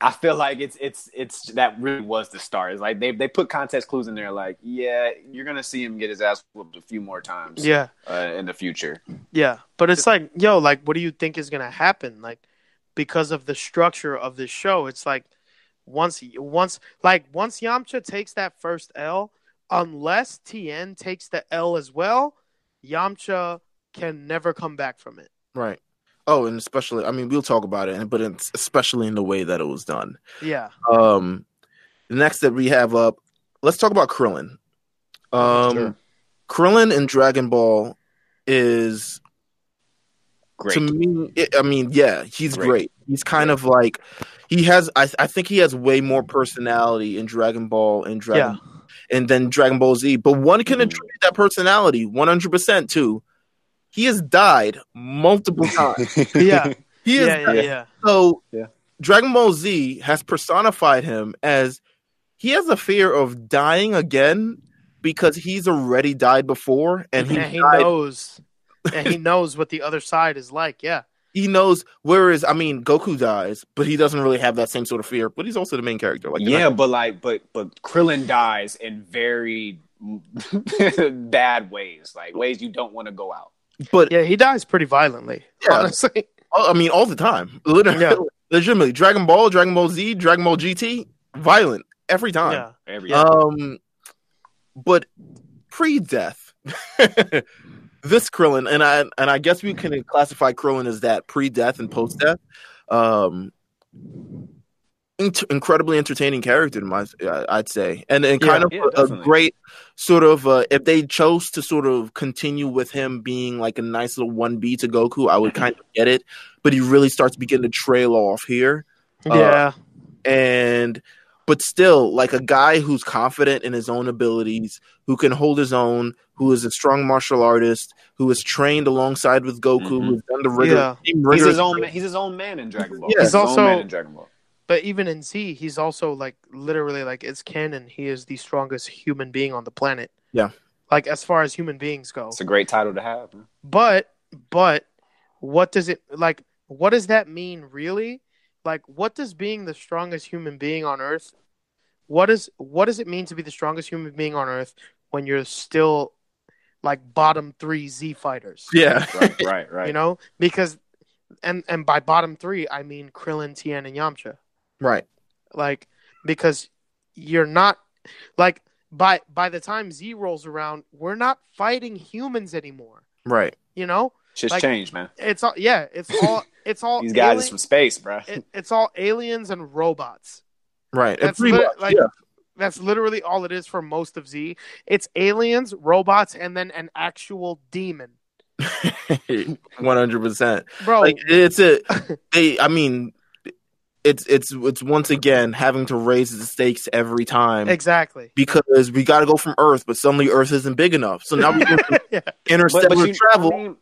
I feel like it's it's it's that really was the start. It's like they they put context clues in there, like, yeah, you're gonna see him get his ass whooped a few more times, yeah uh, in the future. Yeah, but it's like, yo, like, what do you think is gonna happen? Like, because of the structure of this show, it's like once, once, like, once Yamcha takes that first L, unless Tien takes the L as well, Yamcha can never come back from it. Right. Oh, and especially, I mean, we'll talk about it, but it's especially in the way that it was done. Yeah, Um, the next that we have up, let's talk about Krillin. Um, Sure. Krillin in Dragon Ball is Great. to me. It, I mean, yeah, he's Great. great. He's kind of like he has. I, I think he has way more personality in Dragon Ball and Dragon and then Dragon Ball Z. But one can Mhm. attribute that personality one hundred percent to. He has died multiple times. yeah, He yeah, is yeah, yeah, so Yeah. Dragon Ball Z has personified him as he has a fear of dying again because he's already died before and he, and he knows, and he knows what the other side is like. Yeah, he knows whereas I mean Goku dies, but he doesn't really have that same sort of fear. But he's also the main character. Like yeah, but like, but but Krillin dies in very bad ways, like ways you don't want to go out. but yeah, he dies pretty violently. Yeah. Honestly, oh, I mean all the time. Literally, Yeah. legitimately. Dragon Ball, Dragon Ball Z, Dragon Ball GT, violent every time. yeah, Every Um, but pre-death, this Krillin, and I and I guess we can classify Krillin as that pre-death and post-death. Um, int- incredibly entertaining character, in my uh, I'd say, and and kind Yeah, of yeah, a, a great sort of uh, if they chose to sort of continue with him being like a nice little one B to Goku, I would kind of get it. But he really starts beginning to trail off here. Uh, yeah, and but still like a guy who's confident in his own abilities who can hold his own who is a strong martial artist who is trained alongside with goku Mhm. who's done the rigor, Yeah. He's his own. man- He's his own man in Dragon Ball. Yeah. he's He's also- own man in Dragon Ball. But even in Z, he's also like literally like it's canon. He is the strongest human being on the planet. Yeah. Like as far as human beings go. It's a great title to have. But but what does it like what does that mean really? Like what does being the strongest human being on earth what is what does it mean to be the strongest human being on earth when you're still like bottom 3 Z fighters? yeah Right, right, right. You know? Because and and by bottom 3 I mean Krillin, Tien and Yamcha. right like because you're not like by by the time Z rolls around, we're not fighting humans anymore. right You know, Shit's like- changed, man. it's all yeah, it's all it's all These guys ali- from space, bro. it, it's all aliens and robots. right And That's pretty much, like yeah that's literally all it is for most of Z. It's aliens, robots, and then an actual demon, 100% bro. like it's a they i mean it's it's it's once again having to raise the stakes every time exactly. because we got to go from earth but suddenly earth isn't big enough so now we go from yeah. interstellar you- travel I mean,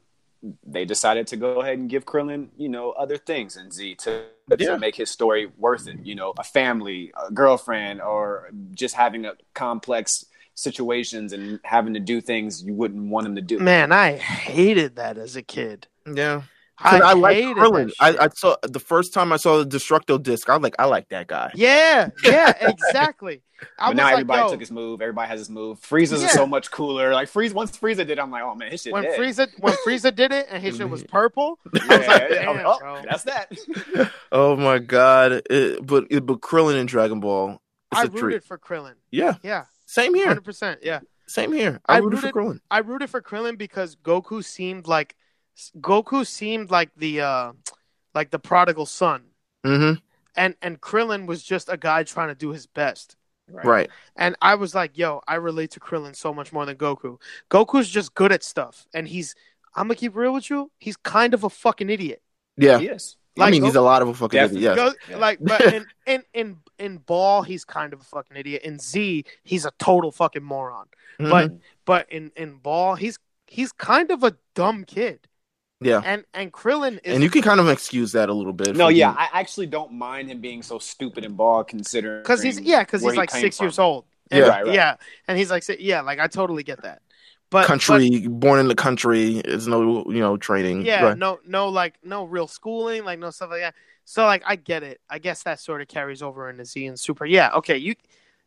they decided to go ahead and give Krillin, you know, other things in Z to, Yeah. to make his story worth it. You know, a family, a girlfriend, or just having a complex situations and having to do things you wouldn't want him to do. Man, I hated that as a kid. yeah I, I, I like Krillin. I. I saw the first time I saw the Destructo disc. I was like, I like that guy. Yeah, yeah, exactly. I But was now like, everybody yo, took his move. Everybody has his move. Frieza's Yeah. is so much cooler. Like Frieza, once Frieza did, it, I'm like, oh man, his shit when dead. Frieza when Frieza did it and his shit was purple, yeah, I was like, yeah, I'm damn, oh, that's that. Oh my god! It, but it, but Krillin in Dragon Ball, it's I a treat. rooted for Krillin. Yeah, Yeah, same here. hundred percent. Yeah, Same here. I, I rooted, rooted- for Krillin. I rooted for Krillin because Goku seemed like Goku seemed like the uh like the prodigal son. hmm And and Krillin was just a guy trying to do his best. Right. And I was like, yo, I relate to Krillin so much more than Goku. Goku's just good at stuff. And he's I'm gonna keep real with you, he's kind of a fucking idiot. Yeah. He is. I Like, mean, he's a lot of a fucking idiot. Yes. Go- Yeah. Like, but in, in in in ball, he's kind of a fucking idiot. In Z, he's a total fucking moron. Mhm. But but in in ball, he's he's kind of a dumb kid. Yeah. And and Krillin is And you can kind of excuse that a little bit. No, yeah, being- I actually don't mind him being so stupid and bald considering because he's yeah because he's he like came six from. years old. And- Yeah. Right, right. yeah, and he's like yeah, like I totally get that. But country, born in the country, is no, you know, training. yeah, Right. no no like no real schooling, like no stuff like that. So like I get it. I guess that sort of carries over into Z and Super. Yeah, okay, you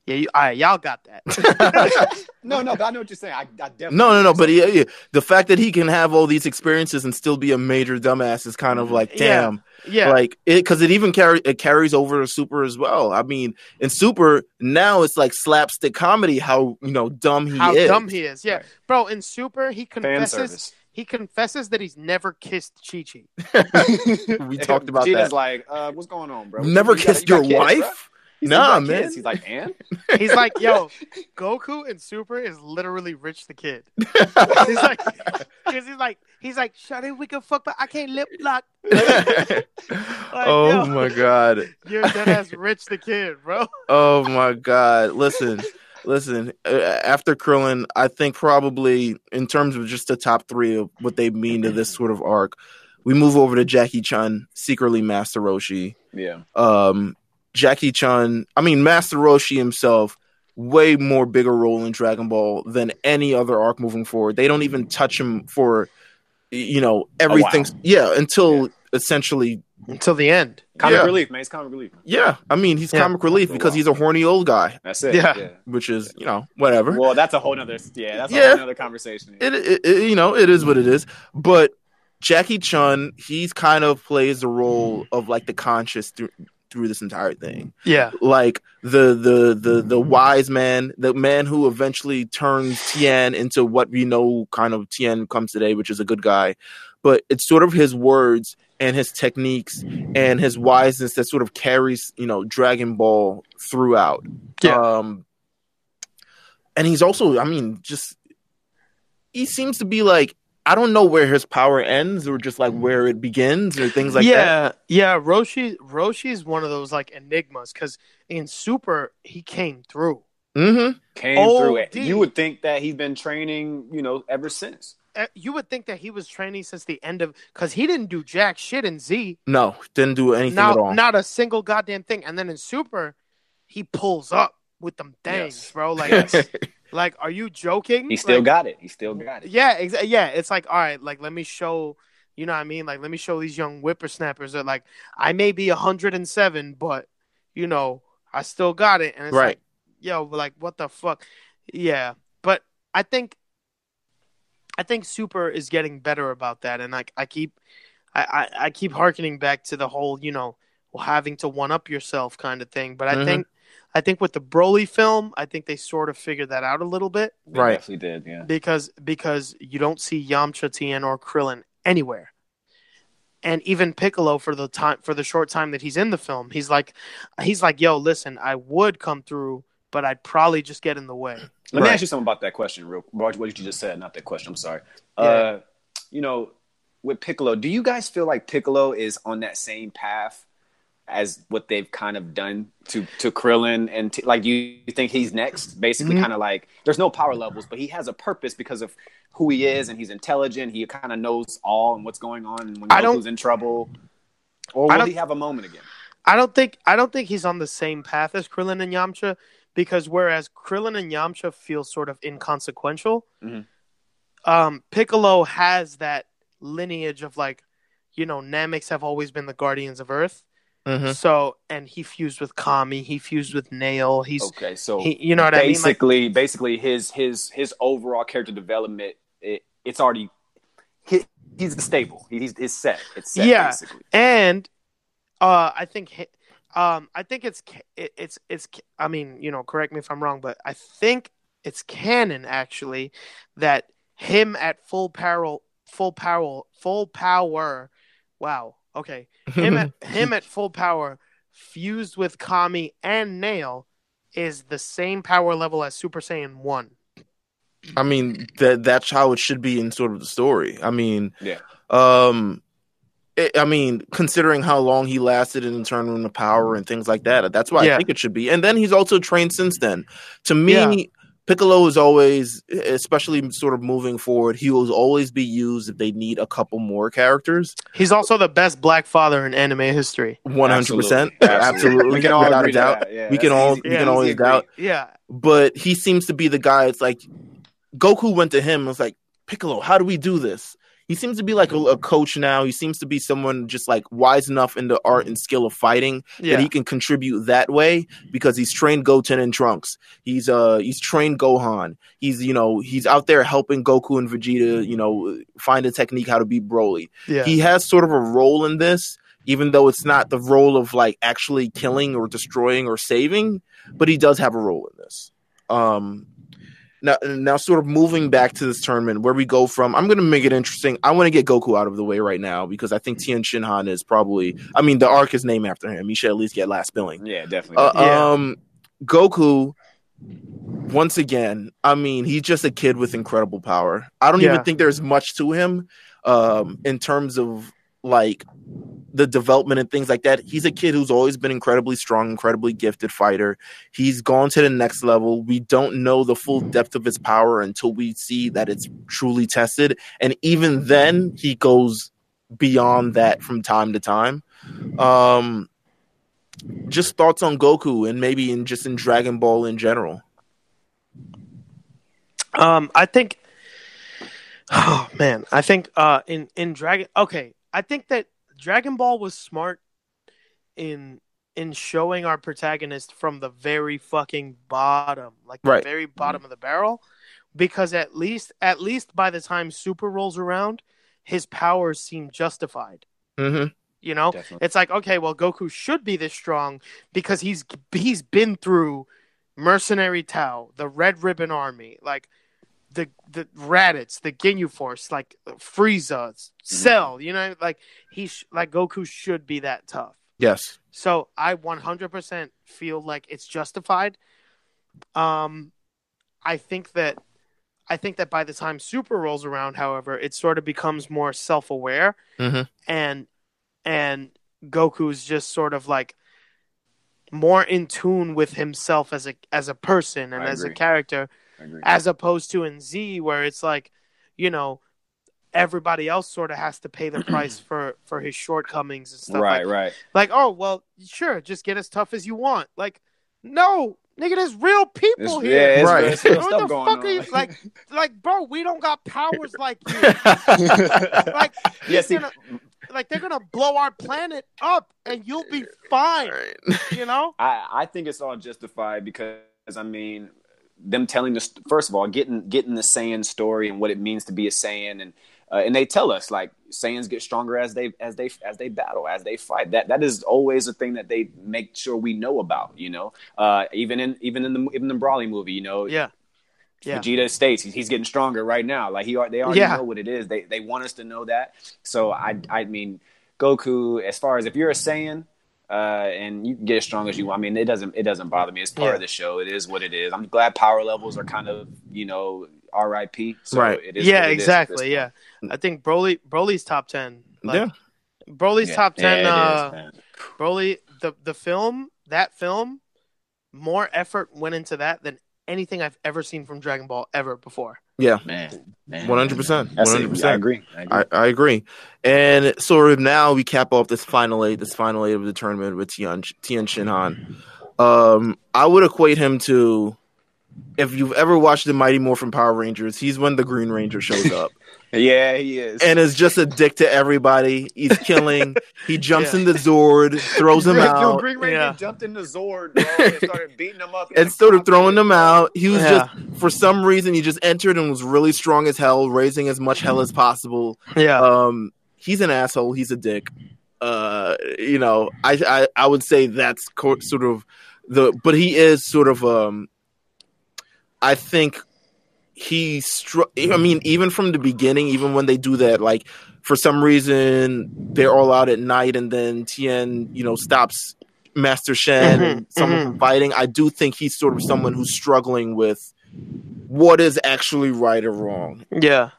yeah, you, all right, y'all got that. no, no, but I know what you're saying. I, I definitely No, no, no. But yeah, yeah, the fact that he can have all these experiences and still be a major dumbass is kind of like, damn, yeah, like it because it even carry it carries over to Super as well. I mean, in Super now it's like slapstick comedy. How you know dumb he how is. dumb he is. Yeah, Right. bro. In Super, he confesses he confesses that he's never kissed Chi Chi. we talked about Vegeta's that. like, uh, what's going on, bro? Never You got- kissed you your got kids, wife. Bro? He said, Nah, "You got man. kids." He's like, and He's like, yo, Goku in Super is literally Rich the Kid. He's like, because he's like, he's like, shut it, we can fuck, but I can't lip lock. oh yo. my god. You're dead ass Rich the Kid, bro. Oh my god. Listen. Listen, uh, after Krillin, I think probably in terms of just the top three of what they mean to this sort of arc, we move over to Jackie Chun, secretly Master Roshi. yeah, Um, Jackie Chan, I mean Master Roshi himself, way more bigger role in Dragon Ball than any other arc moving forward. They don't even touch him for, you know, everything. Yeah, until essentially Until the end. comic Yeah. relief, man. It's comic relief. Yeah, I mean he's Yeah. comic relief For because while. he's a horny old guy, That's it. Yeah. Yeah. which is you know whatever. Well, that's a whole nother. Yeah, that's a Yeah. whole nother conversation. It, it, it- you know it is what it is. But Jackie Chun, he's kind of plays the role mm-hmm. of like the conscious through through this entire thing, Yeah. like the the the the wise man, the man who eventually turns Tien into what we know kind of Tien comes today, which is a good guy. But it's sort of his words and his techniques and his wiseness that sort of carries you know Dragon Ball throughout. Yeah. Um, and he's also, I mean, just he seems to be like I don't know where his power ends or just like where it begins or things like yeah, that. yeah. Yeah. Roshi, Roshi's one of those like enigmas because in Super he came through. Mm-hmm. Came Oh, through it. You would think that he's been training, you know, ever since. Uh, You would think that he was training since the end of because he didn't do jack shit in Z. No, didn't do anything at all. not a single goddamn thing. And then in Super, he pulls up with them things, Yes. bro. Like, Yes. Like, are you joking? He still Like, got it. He still got it. Yeah, exa- yeah. It's like, all right, like let me show. You know what I mean? Like, let me show these young whippersnappers that, like, I may be 107, but you know, I still got it. And it's Right. like, yo, like, what the fuck? Yeah, but I think, I think Super is getting better about that, and like, I keep, I, I, I keep harkening back to the whole, you know, having to one up yourself kind of thing. But I Mhm. think, I think with the Broly film, I think they sort of figured that out a little bit Right. They Right. Definitely did. Yeah. because because you don't see Yamcha, Tien, or Krillin anywhere. And even Piccolo for the time for the short time that he's in the film, he's like he's like, "Yo, listen, I would come through, but I'd probably just get in the way." Let me ask you something about that question, real. What what you just said, not that question. I'm sorry. Yeah. Uh, you know, with Piccolo, do you guys feel like Piccolo is on that same path as what they've kind of done to to Krillin and t- like you, you think he's next? Basically, Mhm. kind of like there's no power levels, but he has a purpose because of who he is, and he's intelligent. He kind of knows all and what's going on, and when don't- Goku's in trouble, or I will he have a moment again? I don't think I don't think he's on the same path as Krillin and Yamcha because whereas Krillin and Yamcha feel sort of inconsequential, Mhm. um, Piccolo has that lineage of like, you know, Nameks have always been the guardians of Earth. Mhm. So and he fused with Kami, he fused with Nail. He's Okay, so he, you know what I mean? Like, basically, basically his his his overall character development, it, it's already he, he's stable. He, he's it's set. It's set. Yeah. basically. and uh, I think um, I think it's it, it's it's I mean, you know, correct me if I'm wrong, but I think it's canon actually that him at full power, full power, full power. Wow. Okay. Him at him at full power, fused with Kami and Nail, is the same power level as Super Saiyan One. I mean that that's how it should be in sort of the story. I mean, Yeah. Um, it, I mean, considering how long he lasted in the tournament of power and things like that, that's why I think it should be. And then he's also trained since then. To me, Yeah. Piccolo is always, especially sort of moving forward, he will always be used if they need a couple more characters. He's also the best black father in anime history. One hundred percent, Absolutely. absolutely, We can all without a doubt. Yeah, we can all easy- we yeah, can always agree. doubt. Yeah. but he seems to be the guy. It's like Goku went to him and was like, Piccolo, how do we do this? He seems to be like a, a coach now. He seems to be someone just like wise enough in the art and skill of fighting Yeah. that he can contribute that way because he's trained Goten and Trunks. He's uh he's trained Gohan. He's you know he's out there helping Goku and Vegeta you know find a technique how to beat Broly yeah. he has sort of a role in this, even though it's not the role of like actually killing or destroying or saving, but he does have a role in this. Um, now, now, sort of moving back to this tournament, where we go from, I'm going to make it interesting. I want to get Goku out of the way right now because I think Tien Shinhan is probably, I mean, the arc is named after him. He should at least get last billing. Yeah, definitely. Uh, Yeah. Um, Goku, once again, I mean, he's just a kid with incredible power. I don't Yeah. even think there's much to him um, in terms of like the development and things like that. He's a kid who's always been incredibly strong, incredibly gifted fighter. He's gone to the next level. We don't know the full depth of his power until we see that it's truly tested. And even then, he goes beyond that from time to time. Um, just thoughts on Goku and maybe in just in Dragon Ball in general. Um, I think. Oh man, I think uh in in Dragon. Okay, I think that Dragon Ball was smart in in showing our protagonist from the very fucking bottom, like the Right. very bottom of the barrel, because at least at least by the time Super rolls around, his powers seem justified. Mm-hmm. You know, Definitely. it's like okay, well, Goku should be this strong because he's he's been through Mercenary Tao, the Red Ribbon Army, like the the Raditz, the Ginyu Force, like Frieza, Cell. You know, like he sh- like Goku should be that tough. Yes. So I 100% feel like it's justified. Um, I think that I think that by the time Super rolls around, however, it sort of becomes more self-aware, Mhm. and and Goku's just sort of like more in tune with himself as a as a person and I as a character, agree. As opposed to in Z where it's like, you know, everybody else sort of has to pay the price for for his shortcomings and stuff right, like right. like, oh well, sure, just get as tough as you want. Like, no, nigga, there's real people It's, here. yeah, it's, Right. it's real what stuff the fuck on. are you like? Like, bro, we don't got powers like you. Like, yeah, see, gonna- like they're gonna blow our planet up, and you'll be fine. You know? I, I think it's all justified because I mean, them telling us first of all, getting getting the Saiyan story and what it means to be a Saiyan, and uh, and they tell us like Saiyans get stronger as they as they as they battle as they fight. That that is always a thing that they make sure we know about. You know, uh, even in even in the even the Broly movie, you know, Yeah. Yeah. Vegeta states he's, he's getting stronger right now. Like he, they already Yeah. know what it is. They they want us to know that. So I I mean, Goku. As far as if you're a Saiyan, uh, and you can get as strong as you want. I mean, it doesn't it doesn't bother me. It's part Yeah. of the show. It is what it is. I'm glad power levels are kind of you know R.I.P. So Right. It is yeah, what it is at exactly. Yeah. I think Broly Broly's top ten. Like, Yeah. Broly's Yeah. top ten. Yeah, uh, man. Broly, the the film, that film, more effort went into that than anything I've ever seen from Dragon Ball ever before. Yeah. man, man, 100%, man. 100%. I agree. I agree. I, I agree. And sort of now we cap off this final eight, this final eight of the tournament with Tien, Tien Shinhan. Um, I would equate him to if you've ever watched the Mighty Morphin Power Rangers, he's when the Green Ranger shows up. Yeah, he is. and is just a dick to everybody. He's killing. He jumps Yeah. in the Zord, throws him Yo, out, Green Ranger Yeah. jumped in the Zord, bro, and started beating him up. and started throwing them out. He was Yeah. just, for some reason, he just entered and was really strong as hell, raising as much hell as possible. Yeah, Um, he's an asshole. He's a dick. Uh, you know, I, I, I would say that's co- sort of the, but he is sort of, um, I think he str- I mean, even from the beginning, even when they do that, like for some reason they're all out at night, and then Tien, you know, stops Master Shen Mhm, and someone mhm. from fighting. I do think he's sort of someone who's struggling with what is actually right or wrong, Yeah.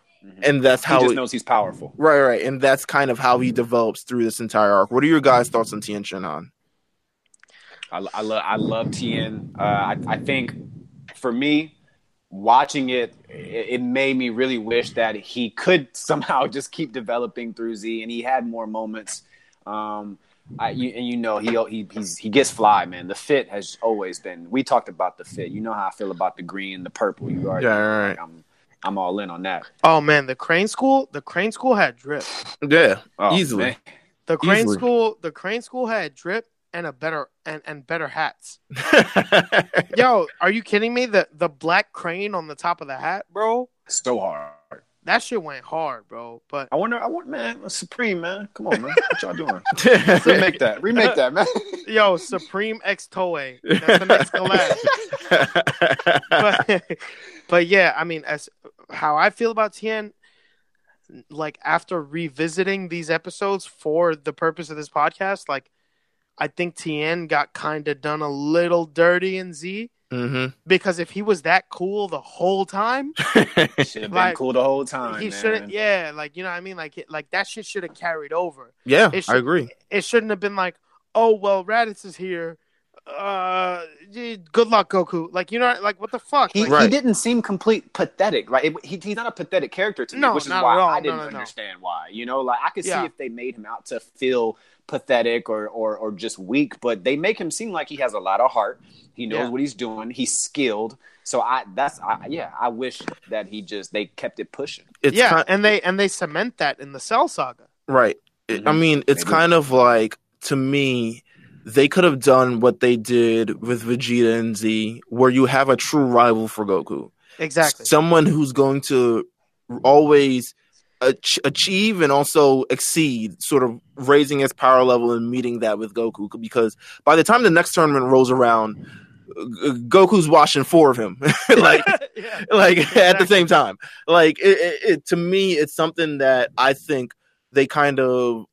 and that's how He just it, knows he's powerful. right, right, and that's kind of how he develops through this entire arc. What are your guys' thoughts on Tien Shinhan? I, I love I love Tien. Uh, I, I think for me, watching it, it, it made me really wish that he could somehow just keep developing through Z, and he had more moments. Um, I, you, and you know he he he's, he gets fly, man. The fit has always been. We talked about the fit. You know how I feel about the green, the purple. You already Yeah, right. like, I'm I'm all in on that. Oh man, the Crane School, the Crane School had drip. Yeah, Oh, easily. man. The Crane Easily. School, the Crane School had drip and a better and, and better hats. Yo, are you kidding me? The the black crane on the top of the hat, bro. so hard. That shit went hard, bro. But I wonder. I want man, Supreme man. Come on, man. What y'all doing? Remake that. Remake that, man. yo, Supreme X Toei. That's the next collab. but, but yeah, I mean, as how I feel about Tien, like after revisiting these episodes for the purpose of this podcast, like I think Tien got kind of done a little dirty in Z hmm because if he was that cool the whole time, Should have been Like, cool the whole time. he shouldn't. Yeah, like you know what I mean. Like it- like that shit should have carried over. yeah, It should- I agree. It shouldn't have been like, oh well, Raditz is here. Uh, good luck, Goku. Like you know, like what the fuck? He, Like, Right. he didn't seem complete pathetic, right? It- he, he's not a pathetic character to me, No, which is not why at all. I didn't no, no. understand why. You know, like I could Yeah. see if they made him out to feel pathetic or, or or just weak, but they make him seem like he has a lot of heart. He knows Yeah. what he's doing. He's skilled. So I that's I, yeah. I wish that he just they kept it pushing. It's yeah, kind, and they and they cement that in the Cell Saga. right. It- I mean, it's Maybe. kind of like to me, they could have done what they did with Vegeta and Z, where you have a true rival for Goku, Exactly. someone who's going to always ach- achieve and also exceed, sort of raising his power level and meeting that with Goku. Because by the time the next tournament rolls around, Goku's watching four of him, like yeah. like at the same time like it, it, it to me it's something that i think they kind of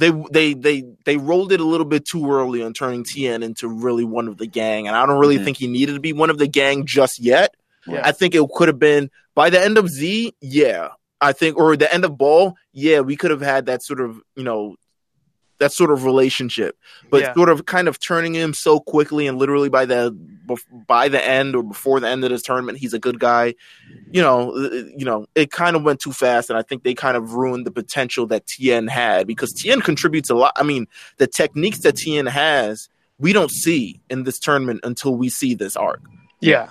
they they they they rolled it a little bit too early on turning tien into really one of the gang and i don't really Mhm. think he needed to be one of the gang just yet Yeah. i think it could have been by the end of z yeah i think or the end of ball yeah we could have had that sort of you know that sort of relationship but Yeah. sort of kind of turning him so quickly and literally by the by the end or before the end of this tournament he's a good guy you know uh, you know it kind of went too fast and i think they kind of ruined the potential that tien had because tien contributes a lot i mean the techniques that tien has we don't see in this tournament until we see this arc Yeah.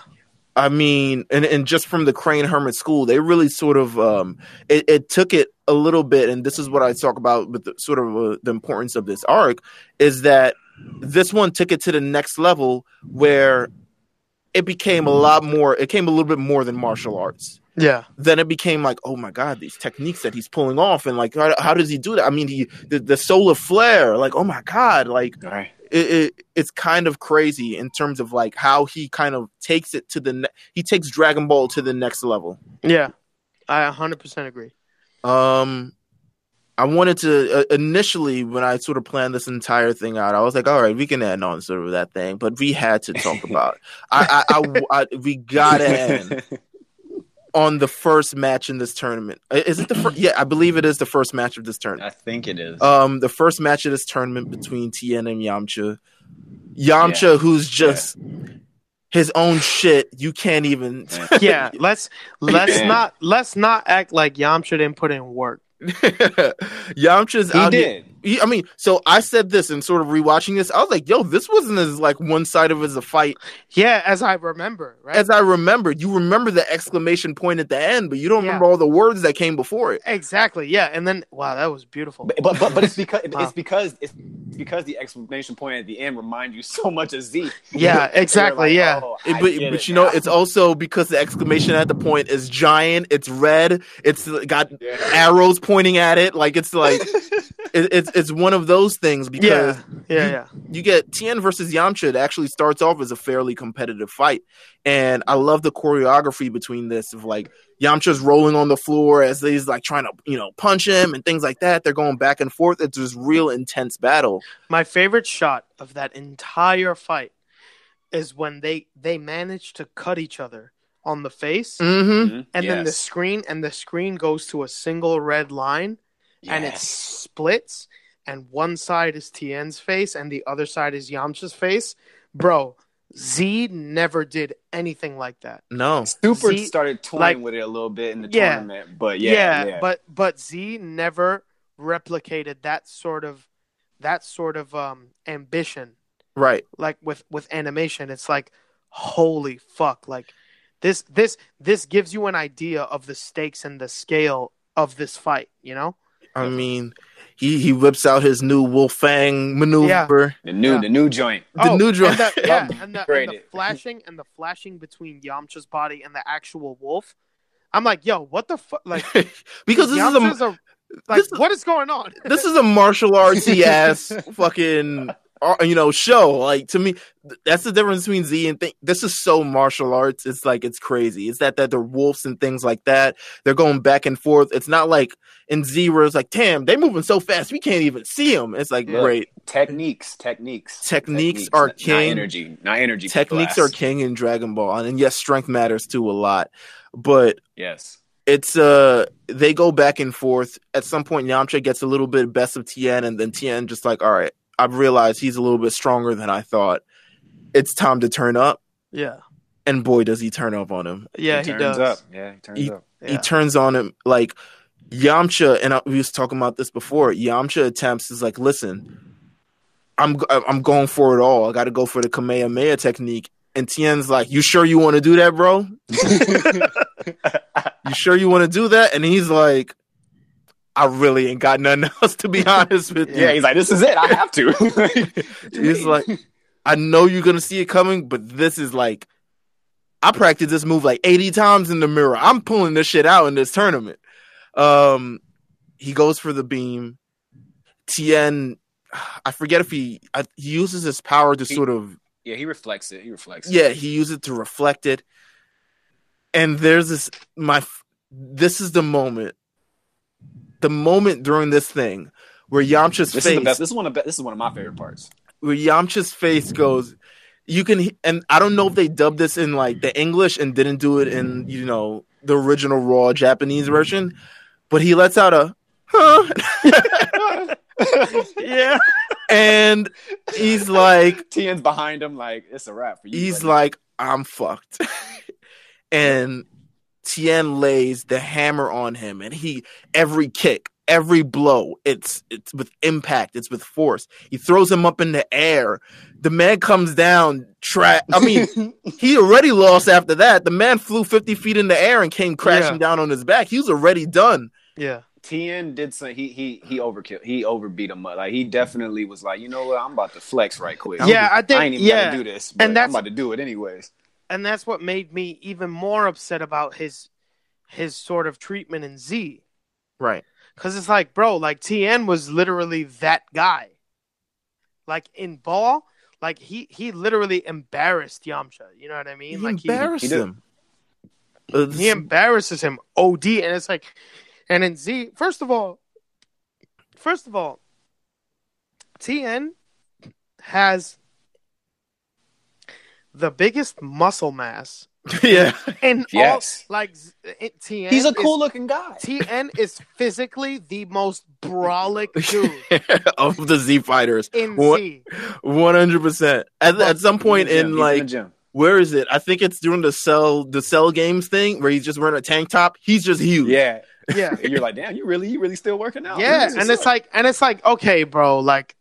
I mean, and, and just from the Crane Hermit School, they really sort of um, it, it took it a little bit, and this is what I talk about with the, sort of uh, the importance of this arc is that this one took it to the next level where it became a lot more. It came a little bit more than martial arts. Yeah. Then it became like, oh my god, these techniques that he's pulling off, and like, how, how does he do that? I mean, he the, the solar flare, like, oh my god, like All right. It, it it's kind of crazy in terms of like how he kind of takes it to the ne- he takes Dragon Ball to the next level. Yeah. I 100% agree. Um I wanted to uh, initially when I sort of planned this entire thing out, I was like, all right, we can end on sort of that thing, but we had to talk about. I, I, I, I we gotta end on the first match in this tournament. Is it the first? Yeah, I believe it is the first match of this tournament. I think it is. Um, the first match of this tournament between Tien and Yamcha. Yamcha, who's just his own shit. You can't even. Yeah, let's let's Yeah. not let's not act like Yamcha didn't put in work. Yamcha's he out did. he- I mean, so I said this and sort of rewatching this. I was like, "Yo, this wasn't as like one sided as a fight Yeah, as I remember, right? as I remember, You remember the exclamation point at the end, but you don't Yeah. remember all the words that came before it. exactly. Yeah, and then wow, that was beautiful. But, but but but it's because Wow. it's because it's because the exclamation point at the end remind you so much of Z. Yeah, You're exactly, yeah. oh, It- but but it you know, it's also because the exclamation at the point is giant. It's red. It's got Yeah. arrows pointing at it. Like it's like it, it's it's one of those things because yeah, yeah, you- yeah. you get Tien versus Yamcha. It actually starts off as a fairly competitive fight, and I love the choreography between this of like Yamcha's rolling on the floor as he's like trying to you know punch him and things like that. They're going back and forth. It's this real intense battle. My favorite shot of that entire fight is when they they manage to cut each other on the face, Mm-hmm. Mhm. and then the screen and the screen goes to a single red line, and it splits, and one side is Tien's face and the other side is Yamcha's face. Bro, Z never did anything like that. No, Super Z- started toying like- with it a little bit in the Yeah. tournament, but yeah, yeah, but but Z never replicated that sort of that sort of um ambition right. like with with animation it's like holy fuck like this this this gives you an idea of the stakes and the scale of this fight you know I mean, he he whips out his new Wolf Fang maneuver. Yeah. the new Yeah. the new joint. The oh, new and joint. the, yeah and the, and the flashing and the flashing between Yamcha's body and the actual wolf I'm like yo what the fuck like because this is a a, like this is- what is going on this is a martial artsy ass fucking you know show like to me that's the difference between z and thing this is so martial arts it's like it's crazy it's that that they're wolves and things like that they're going back and forth it's not like in z where it's like damn they moving so fast we can't even see them it's like Yeah. great Techniques, techniques, Techniques are not- king. Not energy, not energy. techniques are king in dragon ball and yes strength matters too a lot but Yes. it's uh they go back and forth. At some point, Yamcha gets a little bit best of Tien, and then Tien just like, all right, I've realized he's a little bit stronger than I thought. It's time to turn up, yeah and boy, does he turn up on him. yeah he, turns does up. Yeah, he turns He- up. yeah. He turns on him like Yamcha, and I, we was talking about this before. Yamcha attempts is like, listen, I'm I'm going for it all. I got to go for the Kamehameha technique. And Tien's like, you sure you want to do that, bro? you sure you want to do that? And he's like, I really ain't got nothing else to be honest with you. Yeah, he's like, this is it. I have to. He's like, I know you're gonna see it coming, but this is like, I practiced this move like 80 times in the mirror. I'm pulling this shit out in this tournament. Um, he goes for the beam. Tien, I forget if he I, he uses his power to He- sort of yeah, he reflects it. He reflects. it. yeah he used it to reflect it. And there's this my this is the moment, the moment during this thing where Yamcha's This face is the best. This is one of this is one of my favorite parts. where Yamcha's face goes. You can, and I don't know if they dubbed this in like the English and didn't do it in you know the original raw Japanese version, but he lets out a huh, yeah and he's like, Tien's behind him, like it's a wrap for you. he's buddy. like, I'm fucked, and Tien lays the hammer on him, and he every kick, every blow, it's it's with impact, it's with force. He throws him up in the air. The man comes down. Tra- I mean, he already lost after that. The man flew 50 feet in the air and came crashing Yeah. down on his back. He was already done. yeah Tien did some. He he he overkill. He overbeat him. Like he definitely was like, you know what? I'm about to flex right quick. yeah i think I ain't even yeah gotta do this, but And that's- I'm about to do it anyways. And that's what made me even more upset about his his sort of treatment in Z. Right. Because it's like, bro, like Tien was literally that guy. Like in ball, like he he literally embarrassed Yamcha. You know what I mean? He like embarrassed he did. him. Uh, he he embarrasses him OD, and it's like, and in Z, first of all, first of all, Tien has the biggest muscle mass yeah. And Yes. all like it- Tien. He's a is- cool looking guy. Tien is physically the most brolic dude of the Z fighters. in What- Z. 100%. At, at some point He's in the gym. He's like the gym. where is it? I think it's during the cell the cell games thing where he's just wearing a tank top. He's just huge. yeah, Yeah, you're like, damn, you really, you really still working out? yeah, and it's like, and it's like, okay, bro, like,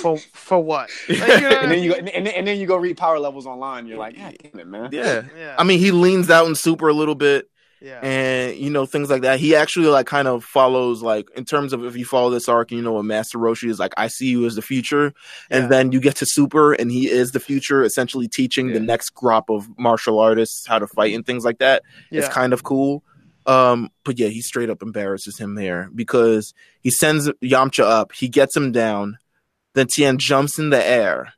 for for what? Like, you know what I and then you go, mean? and then, and then you go read power levels online. You're like, God damn it, man. Yeah. yeah, I mean, he leans out in super a little bit yeah, and you know things like that. He actually like kind of follows like in terms of if you follow this arc, you know, a Master Roshi is like, I see you as the future, and Yeah. then you get to Super, and he is the future, essentially teaching the next crop of martial artists how to fight and things like that. It's kind of cool. Um, but yeah, he straight up embarrasses him there because he sends Yamcha up, he gets him down, then Tien jumps in the air,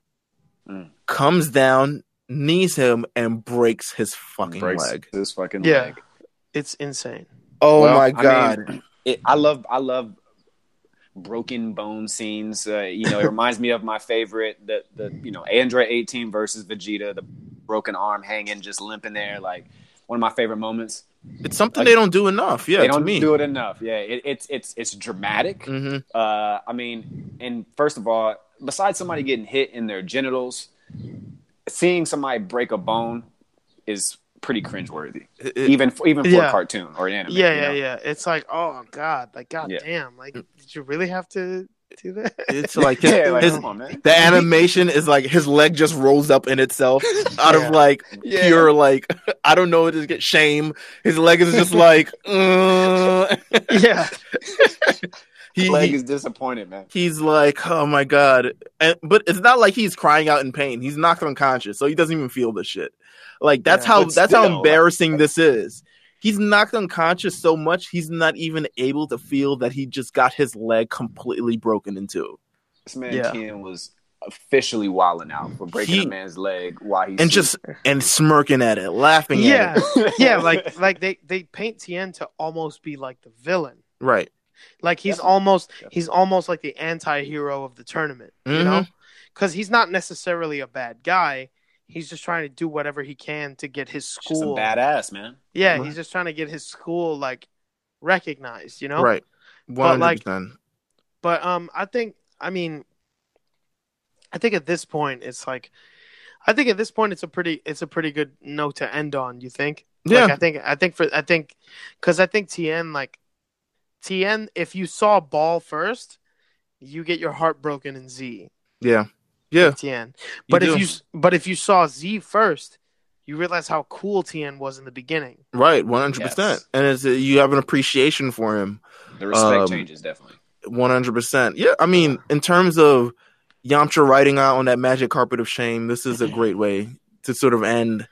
Mm. comes down, knees him, and breaks his fucking Breaks leg. His fucking Yeah. leg. It's insane. Oh Well, my I mean, god. it, I love I love broken bone scenes. Uh, you know, it reminds me of my favorite the the you know Android 18 versus Vegeta, the broken arm hanging, just limping there, like one of my favorite moments. It's something like- they don't do enough. Yeah, they don't do it enough. Yeah, it, it's it's it's dramatic. hmm Uh, I mean, and first of all, besides somebody getting hit in their genitals, seeing somebody break a bone is pretty cringeworthy, It- even for, even for Yeah. a cartoon or an anime. Yeah, you yeah, know? yeah. It's like, oh god, like god Yeah. damn, like did you really have to do that? it's like his, Yeah, like, his- come on, man. the animation is like his leg just rolls up in itself out Yeah. of like Yeah. pure like I don't know just get shame. His leg is just like uh, yeah, he, Leg he- is disappointed, man. he's like oh my god, and, but it's not like he's crying out in pain. He's knocked unconscious, so he doesn't even feel the shit. Like that's Yeah, how but that's how still, embarrassing this is. He's knocked unconscious so much he's not even able to feel that he just got his leg completely broken into. This man Yeah. Tien was officially wilding out for breaking He- a man's leg while he's and just and smirking at it, laughing yeah, at it. yeah. Like like they they paint Tien to almost be like the villain. Right. Like he's Definitely. almost Definitely. he's almost like the anti-hero of the tournament, you Mhm. know? Cuz he's not necessarily a bad guy. He's just trying to do whatever he can to get his just a school. badass man. yeah, Right. he's just trying to get his school like recognized, you know? Right. One But, like. But um I think I mean I think at this point it's like I think at this point it's a pretty it's a pretty good note to end on, you think? Yeah. Like I think I think for I think cuz I think Tien like Tien if you saw Ball first, you get your heart broken in Z. Yeah. Yeah. Tien. But if do. you but if you saw Z first, you realize how cool Tien was in the beginning. Right, one hundred percent, and it's, you have an appreciation for him, The respect Um, changes definitely. one hundred percent. Yeah, I mean, in terms of Yamcha riding out on that magic carpet of shame, this is a great way to sort of end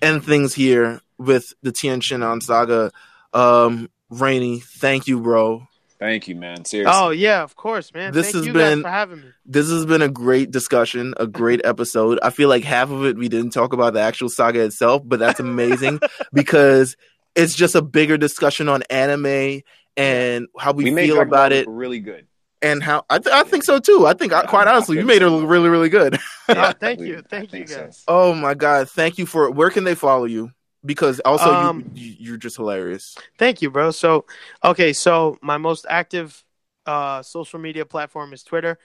end things here with the Tien Shinhan on saga. Um, Rainey, thank you, bro. Thank you, man. Seriously. Oh yeah, of course, man. This Thank has you been- guys for having me. This has been a great discussion, a great episode. I feel like half of it we didn't talk about the actual saga itself, but that's amazing because it's just a bigger discussion on anime and how we, made feel Dragon about it really good. and how I, th- I think so too. I think I, Yeah, quite I- I honestly, you made it look really, really good. Oh, thank you. Thank you think so. guys. oh my god, thank you for. Where can they follow you? Because also Um, you, you you're just hilarious. Thank you, bro. So, okay, so my most active uh, social media platform is Twitter.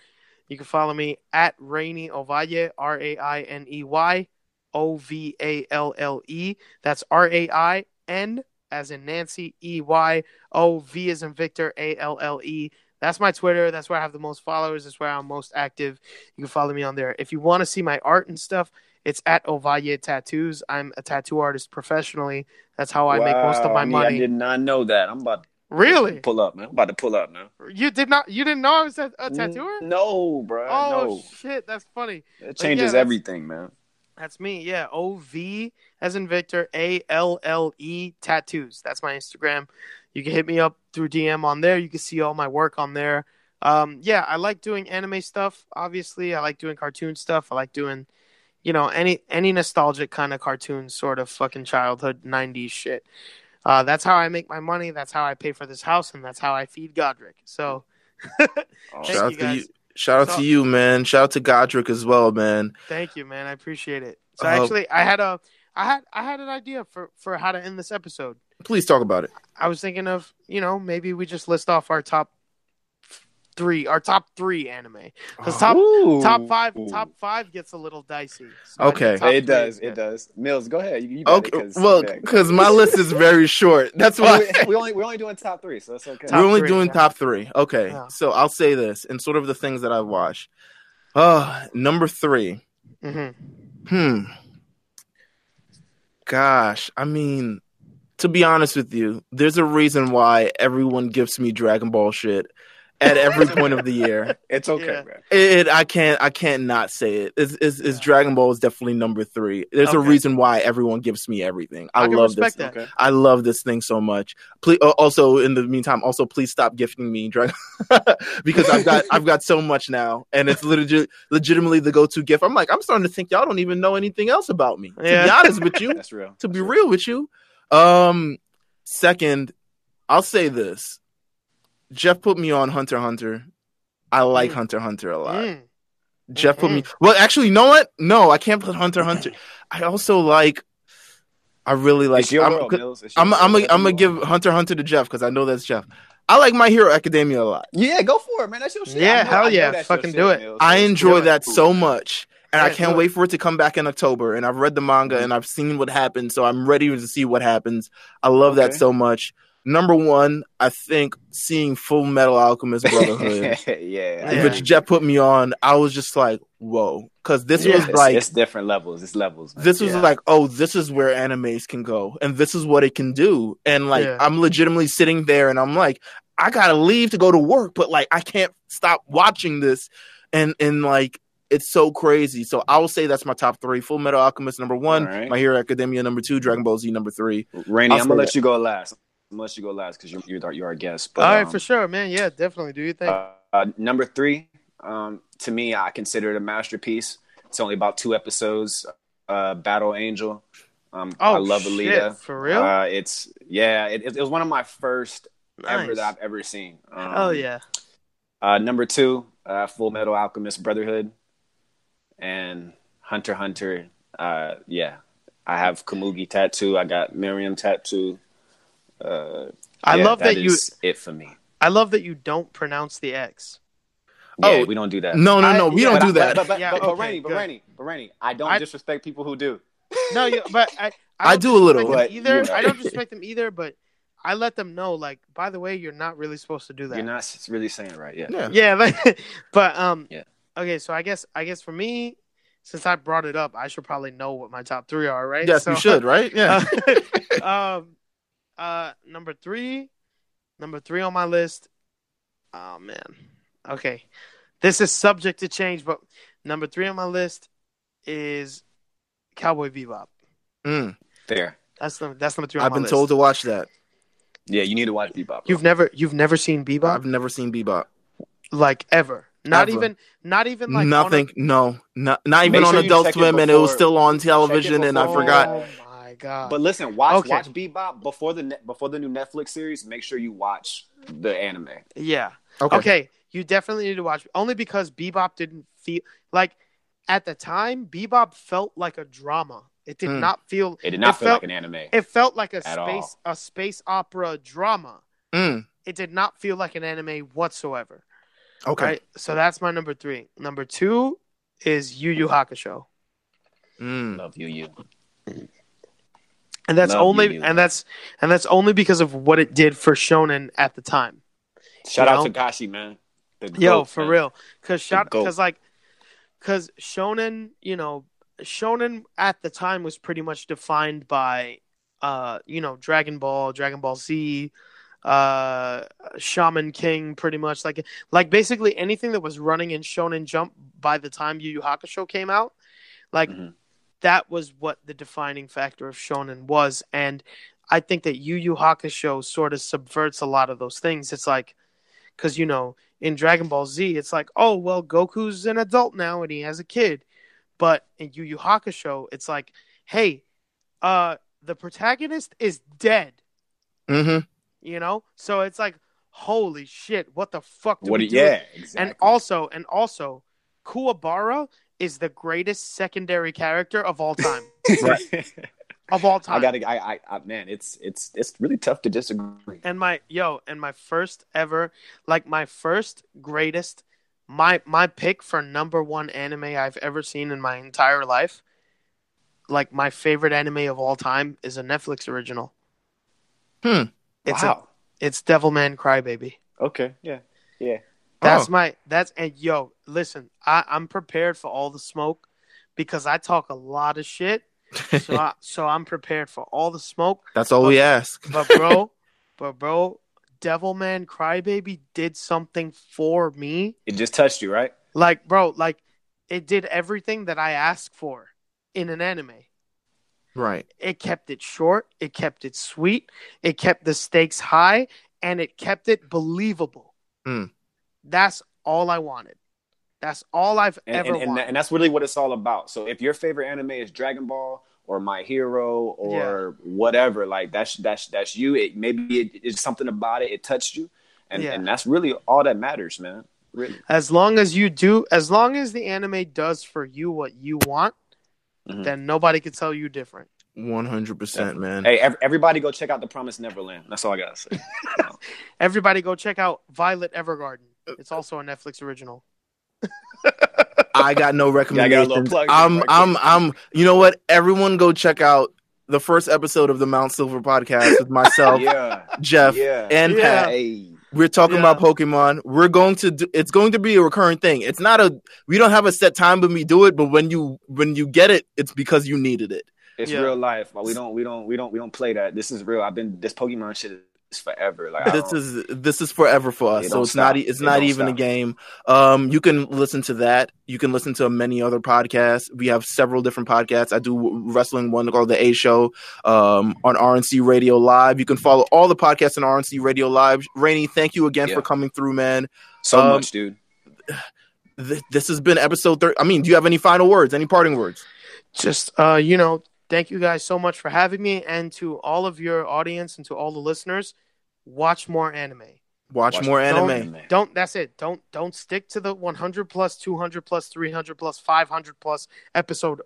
You can follow me at Rainey Ovalle, R A I N E Y O V A L L E. That's R A I N as in Nancy, E Y O V as in Victor, A L L E. That's my Twitter. That's where I have the most followers. That's where I'm most active. You can follow me on there. If you want to see my art and stuff, it's at Ovalle Tattoos. I'm a tattoo artist professionally. That's how I make most of my money. I did not know that. I'm about to Really? pull up, man. I'm about to pull up now. You did not? You didn't know I was a, a tattooer? No, bro. Oh no. shit, that's funny. It changes that's- everything, man. That's me. Yeah, O V as in Victor, A L L E tattoos. That's my Instagram. You can hit me up through DM on there. You can see all my work on there. Um, yeah, I like doing anime stuff. Obviously, I like doing cartoon stuff. I like doing, you know, any any nostalgic kind of cartoon sort of fucking childhood '90s shit. Uh, that's how I make my money. That's how I pay for this house, and that's how I feed Godric. So. Thank Shout out to you. Shout out So- to you, man. Shout out to Godric as well, man. Thank you, man. I appreciate it. So Uh, actually, I had a, I had, I had an idea for for how to end this episode. Please talk about it. I was thinking of, you know, maybe we just list off our top three, our top three anime. Because top Ooh. top five, top five gets a little dicey. So Okay. It three does. It good. does. Meelz, go ahead. You, you Okay, it, 'cause- well, because my list is very short. That's Oh, why we, we only we're only doing top three, so that's okay. Top we're only three, doing yeah. top three. Okay, Yeah. so I'll say this and sort of the things that I've watched. Uh, number three. Mhm. Hmm. Gosh, I mean, to be honest with you, there's a reason why everyone gives me Dragon Ball shit, at every point of the year. It's okay, Yeah. man. It, I can't I can't not say it. It's, it's, it's Dragon Ball is definitely number three. There's a reason why everyone gives me everything. I, I can love this. that. Okay. I love this thing so much. Please, uh, also in the meantime, also please stop gifting me Dragon because I've got I've got so much now, and it's legit, legitimately the go-to gift. I'm like I'm starting to think y'all don't even know anything else about me. To Yeah. be honest with you, That's real. to be That's real with you. Um, second, I'll say this: Jeff put me on Hunter Hunter. I like Mm. Hunter Hunter a lot. Mm. Jeff put me. Well, actually, you know what? No, I can't put Hunter Hunter. I also like. I really like. it's your I'm, world, Meelz. It's your I'm, world. I'm, Whatever I'm you gonna give. Hunter Hunter to Jeff because I know that's Jeff. I like My Hero Academia a lot. Yeah, go for it, man. That's your shit. Yeah, I know- hell yeah. that's your Fucking shit, do it. Meelz. I enjoy real. that so much, and I can't do wait for it to come back in October. And I've read the manga Mhm. and I've seen what happens, so I'm ready to see what happens. I love that so much. Number one, I think seeing Full Metal Alchemist Brotherhood, yeah, Yeah. which Jeff put me on, I was just like, whoa, because this Yeah. was It's, like it's different levels. It's levels. Man. this was Yeah. like, oh, this is where animes can go, and this is what it can do. And like, Yeah. I'm legitimately sitting there, and I'm like, I gotta leave to go to work, but like, I can't stop watching this, and and like, it's so crazy. So I will say that's my top three: Full Metal Alchemist number one, All right. My Hero Academia number two, Dragon Ball Z number three. Rainey, I'll I'm gonna let that. you go last. Let you go last because you're you're, our- you're our guest. But, All right, um, for sure, man. Yeah, definitely. Do you think? Uh, uh, number three, um, to me, I consider it a masterpiece. It's only about two episodes. Uh, Battle Angel. Um, oh, I love shit, Alita. For real? Uh, it's yeah, it, it was one of my first ever that I've ever seen. Um, Hell yeah. Uh, number two, uh, Full Metal Alchemist Brotherhood, and Hunter Hunter. Uh, yeah, I have Komugi tattoo. I got Meruem tattoo. Uh, I yeah, love that, you. is it for me. I love that you don't pronounce the X. Yeah, Oh, we don't do that. No, no, I- no, we yeah, don't but do I- that. But, but, Yeah, but, but okay, Rainey, but good. Rainey, but Rainey, I don't I- disrespect people who do. No, you, but I. I don't do a little. disrespect But, either. you know. I don't respect them either, but I let them know. Like, by the way, you're not really supposed to do that. You're not really saying it right. Yeah. Yeah. Yeah, like, but um, Yeah. Okay, so I guess I guess for me, since I brought it up, I should probably know what my top three are, right? Yes, So- you should, right? Yeah. uh, um, uh, number three, number three on my list. Oh man, okay, this is subject to change, but number three on my list is Cowboy Bebop. Mm. There. That's the that's number three. On I've my been list. told to watch that. Yeah, you need to watch Bebop. bro. you've never you've never seen Bebop I've never seen Bebop. like ever. Not Ever. even not even like on a- Nothing. No, not not even Make on Adult check it Swim, and it was still on television, and I forgot. Oh my god! But listen, watch Okay. watch Bebop before the ne- before the new Netflix series. Make sure you watch the anime. yeah. Okay. Okay. you definitely need to watch only because Bebop didn't feel like at the time Bebop felt like a drama. It did Mm. not feel It did not It feel felt- like an anime. it felt like a At space a space opera drama. Mm. It did not feel like an anime whatsoever. Okay. Right? So that's my number 3. Number 2 is Yu Yu Hakusho. Mm. Love you, you. And that's Love only Yu. and that's and that's only because of what it did for shonen at the time. Shout You out know? to Gashi, man. The Yo, GOAT, for man. real. Cause shot goat. cause like cause shonen, you know, shonen at the time was pretty much defined by uh, you know, Dragon Ball, Dragon Ball Z, uh Shaman King pretty much like like basically anything that was running in Shonen Jump by the time Yu Yu Hakusho came out. Like Mhm. That was what the defining factor of shonen was and I think that Yu Yu Hakusho sort of subverts a lot of those things. It's like cuz you know, in Dragon Ball Z, it's like, "Oh, well, Goku's an adult now and he has a kid." But in Yu Yu Hakusho, it's like, "Hey, uh the protagonist is dead." Mm-hmm. You know? So it's like, "Holy shit, what the fuck do What? we do?" Yeah, exactly. And also, and also, Kuwabara is the greatest secondary character of all time. of all time. I gotta. I, I, I. Man, it's it's it's really tough to disagree. and my yo, and my first ever, like my first greatest, my my pick for number one anime I've ever seen in my entire life. Like my favorite anime of all time is a Netflix original. Hmm. It's wow. a, it's Devilman Crybaby. okay. Yeah. Yeah. That's Oh. my that's and yo, listen, I, I'm prepared for all the smoke because I talk a lot of shit. So I, so I'm prepared for all the smoke. That's all we ask. But bro, but bro, Devilman Crybaby did something for me. It just touched you, right? Like, bro, like it did everything that I asked for in an anime. Right. It kept it short, it kept it sweet, it kept the stakes high, and it kept it believable. Mm. That's all I wanted. That's all I've and, ever and, and, wanted. and that's really what it's all about. So if your favorite anime is Dragon Ball or My Hero or whatever, like that's that's that's you. It maybe it, it's something about it. It touched you, and Yeah. and that's really all that matters, man. Really. as long as you do, as long as the anime does for you what you want, Mhm. then nobody can tell you different. One hundred percent, man. Hey, ev- everybody, go check out the Promised Neverland. That's all I gotta say. Everybody go check out Violet Evergarden. It's also a Netflix original. I got no Yeah, I got a recommendations. little plug there, I'm, right I'm, quick. I'm. You know what? Everyone, go check out the first episode of the Mount Silver podcast with myself, yeah, Jeff, yeah. and Yeah. Pat. Hey, We're talking Yeah. about Pokemon. We're going to. Do, it's going to be a recurring thing. It's not a. We don't have a set time when we do it, but when you when you get it, it's because you needed it. it's Yeah. real life. We don't, we don't, we don't, we don't play that. This is real. I've been this Pokemon shit is forever. Like This is this is forever for us. It So it's not stop. e- it's It not don't even a game. Um, you can listen to that. You can listen to many other podcasts. We have several different podcasts. I do wrestling one called the A Show um, on RNC Radio Live. You can follow all the podcasts on RNC Radio Live. Rainey, thank you again Yeah. for coming through, man. so um, much, dude. Th- this has been episode 30. I mean, do you have any final words? Any parting words? Just uh, you know, thank you guys so much for having me, and to all of your audience and to all the listeners, watch more anime. Watch, Watch more Don't- anime. Don't that's it. Don't don't stick to the 100 plus, 200 plus, 300 plus, 500 plus episode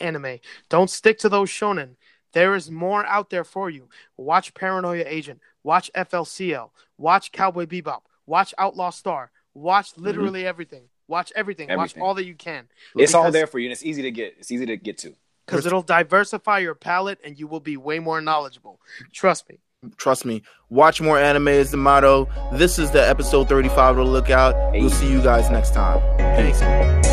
anime. Don't stick to those shonen. There is more out there for you. Watch Paranoia Agent. Watch FLCL. Watch Cowboy Bebop. Watch Outlaw Star. Watch literally mm-hmm. everything. Watch everything. Watch all that you can. It's all there for you, and it's easy to get. It's easy to get to. Because it'll diversify your palette and you will be way more knowledgeable. Trust me. Trust me. Watch more anime is the motto. This is the episode 35 to look out. We'll see you guys next time. Peace.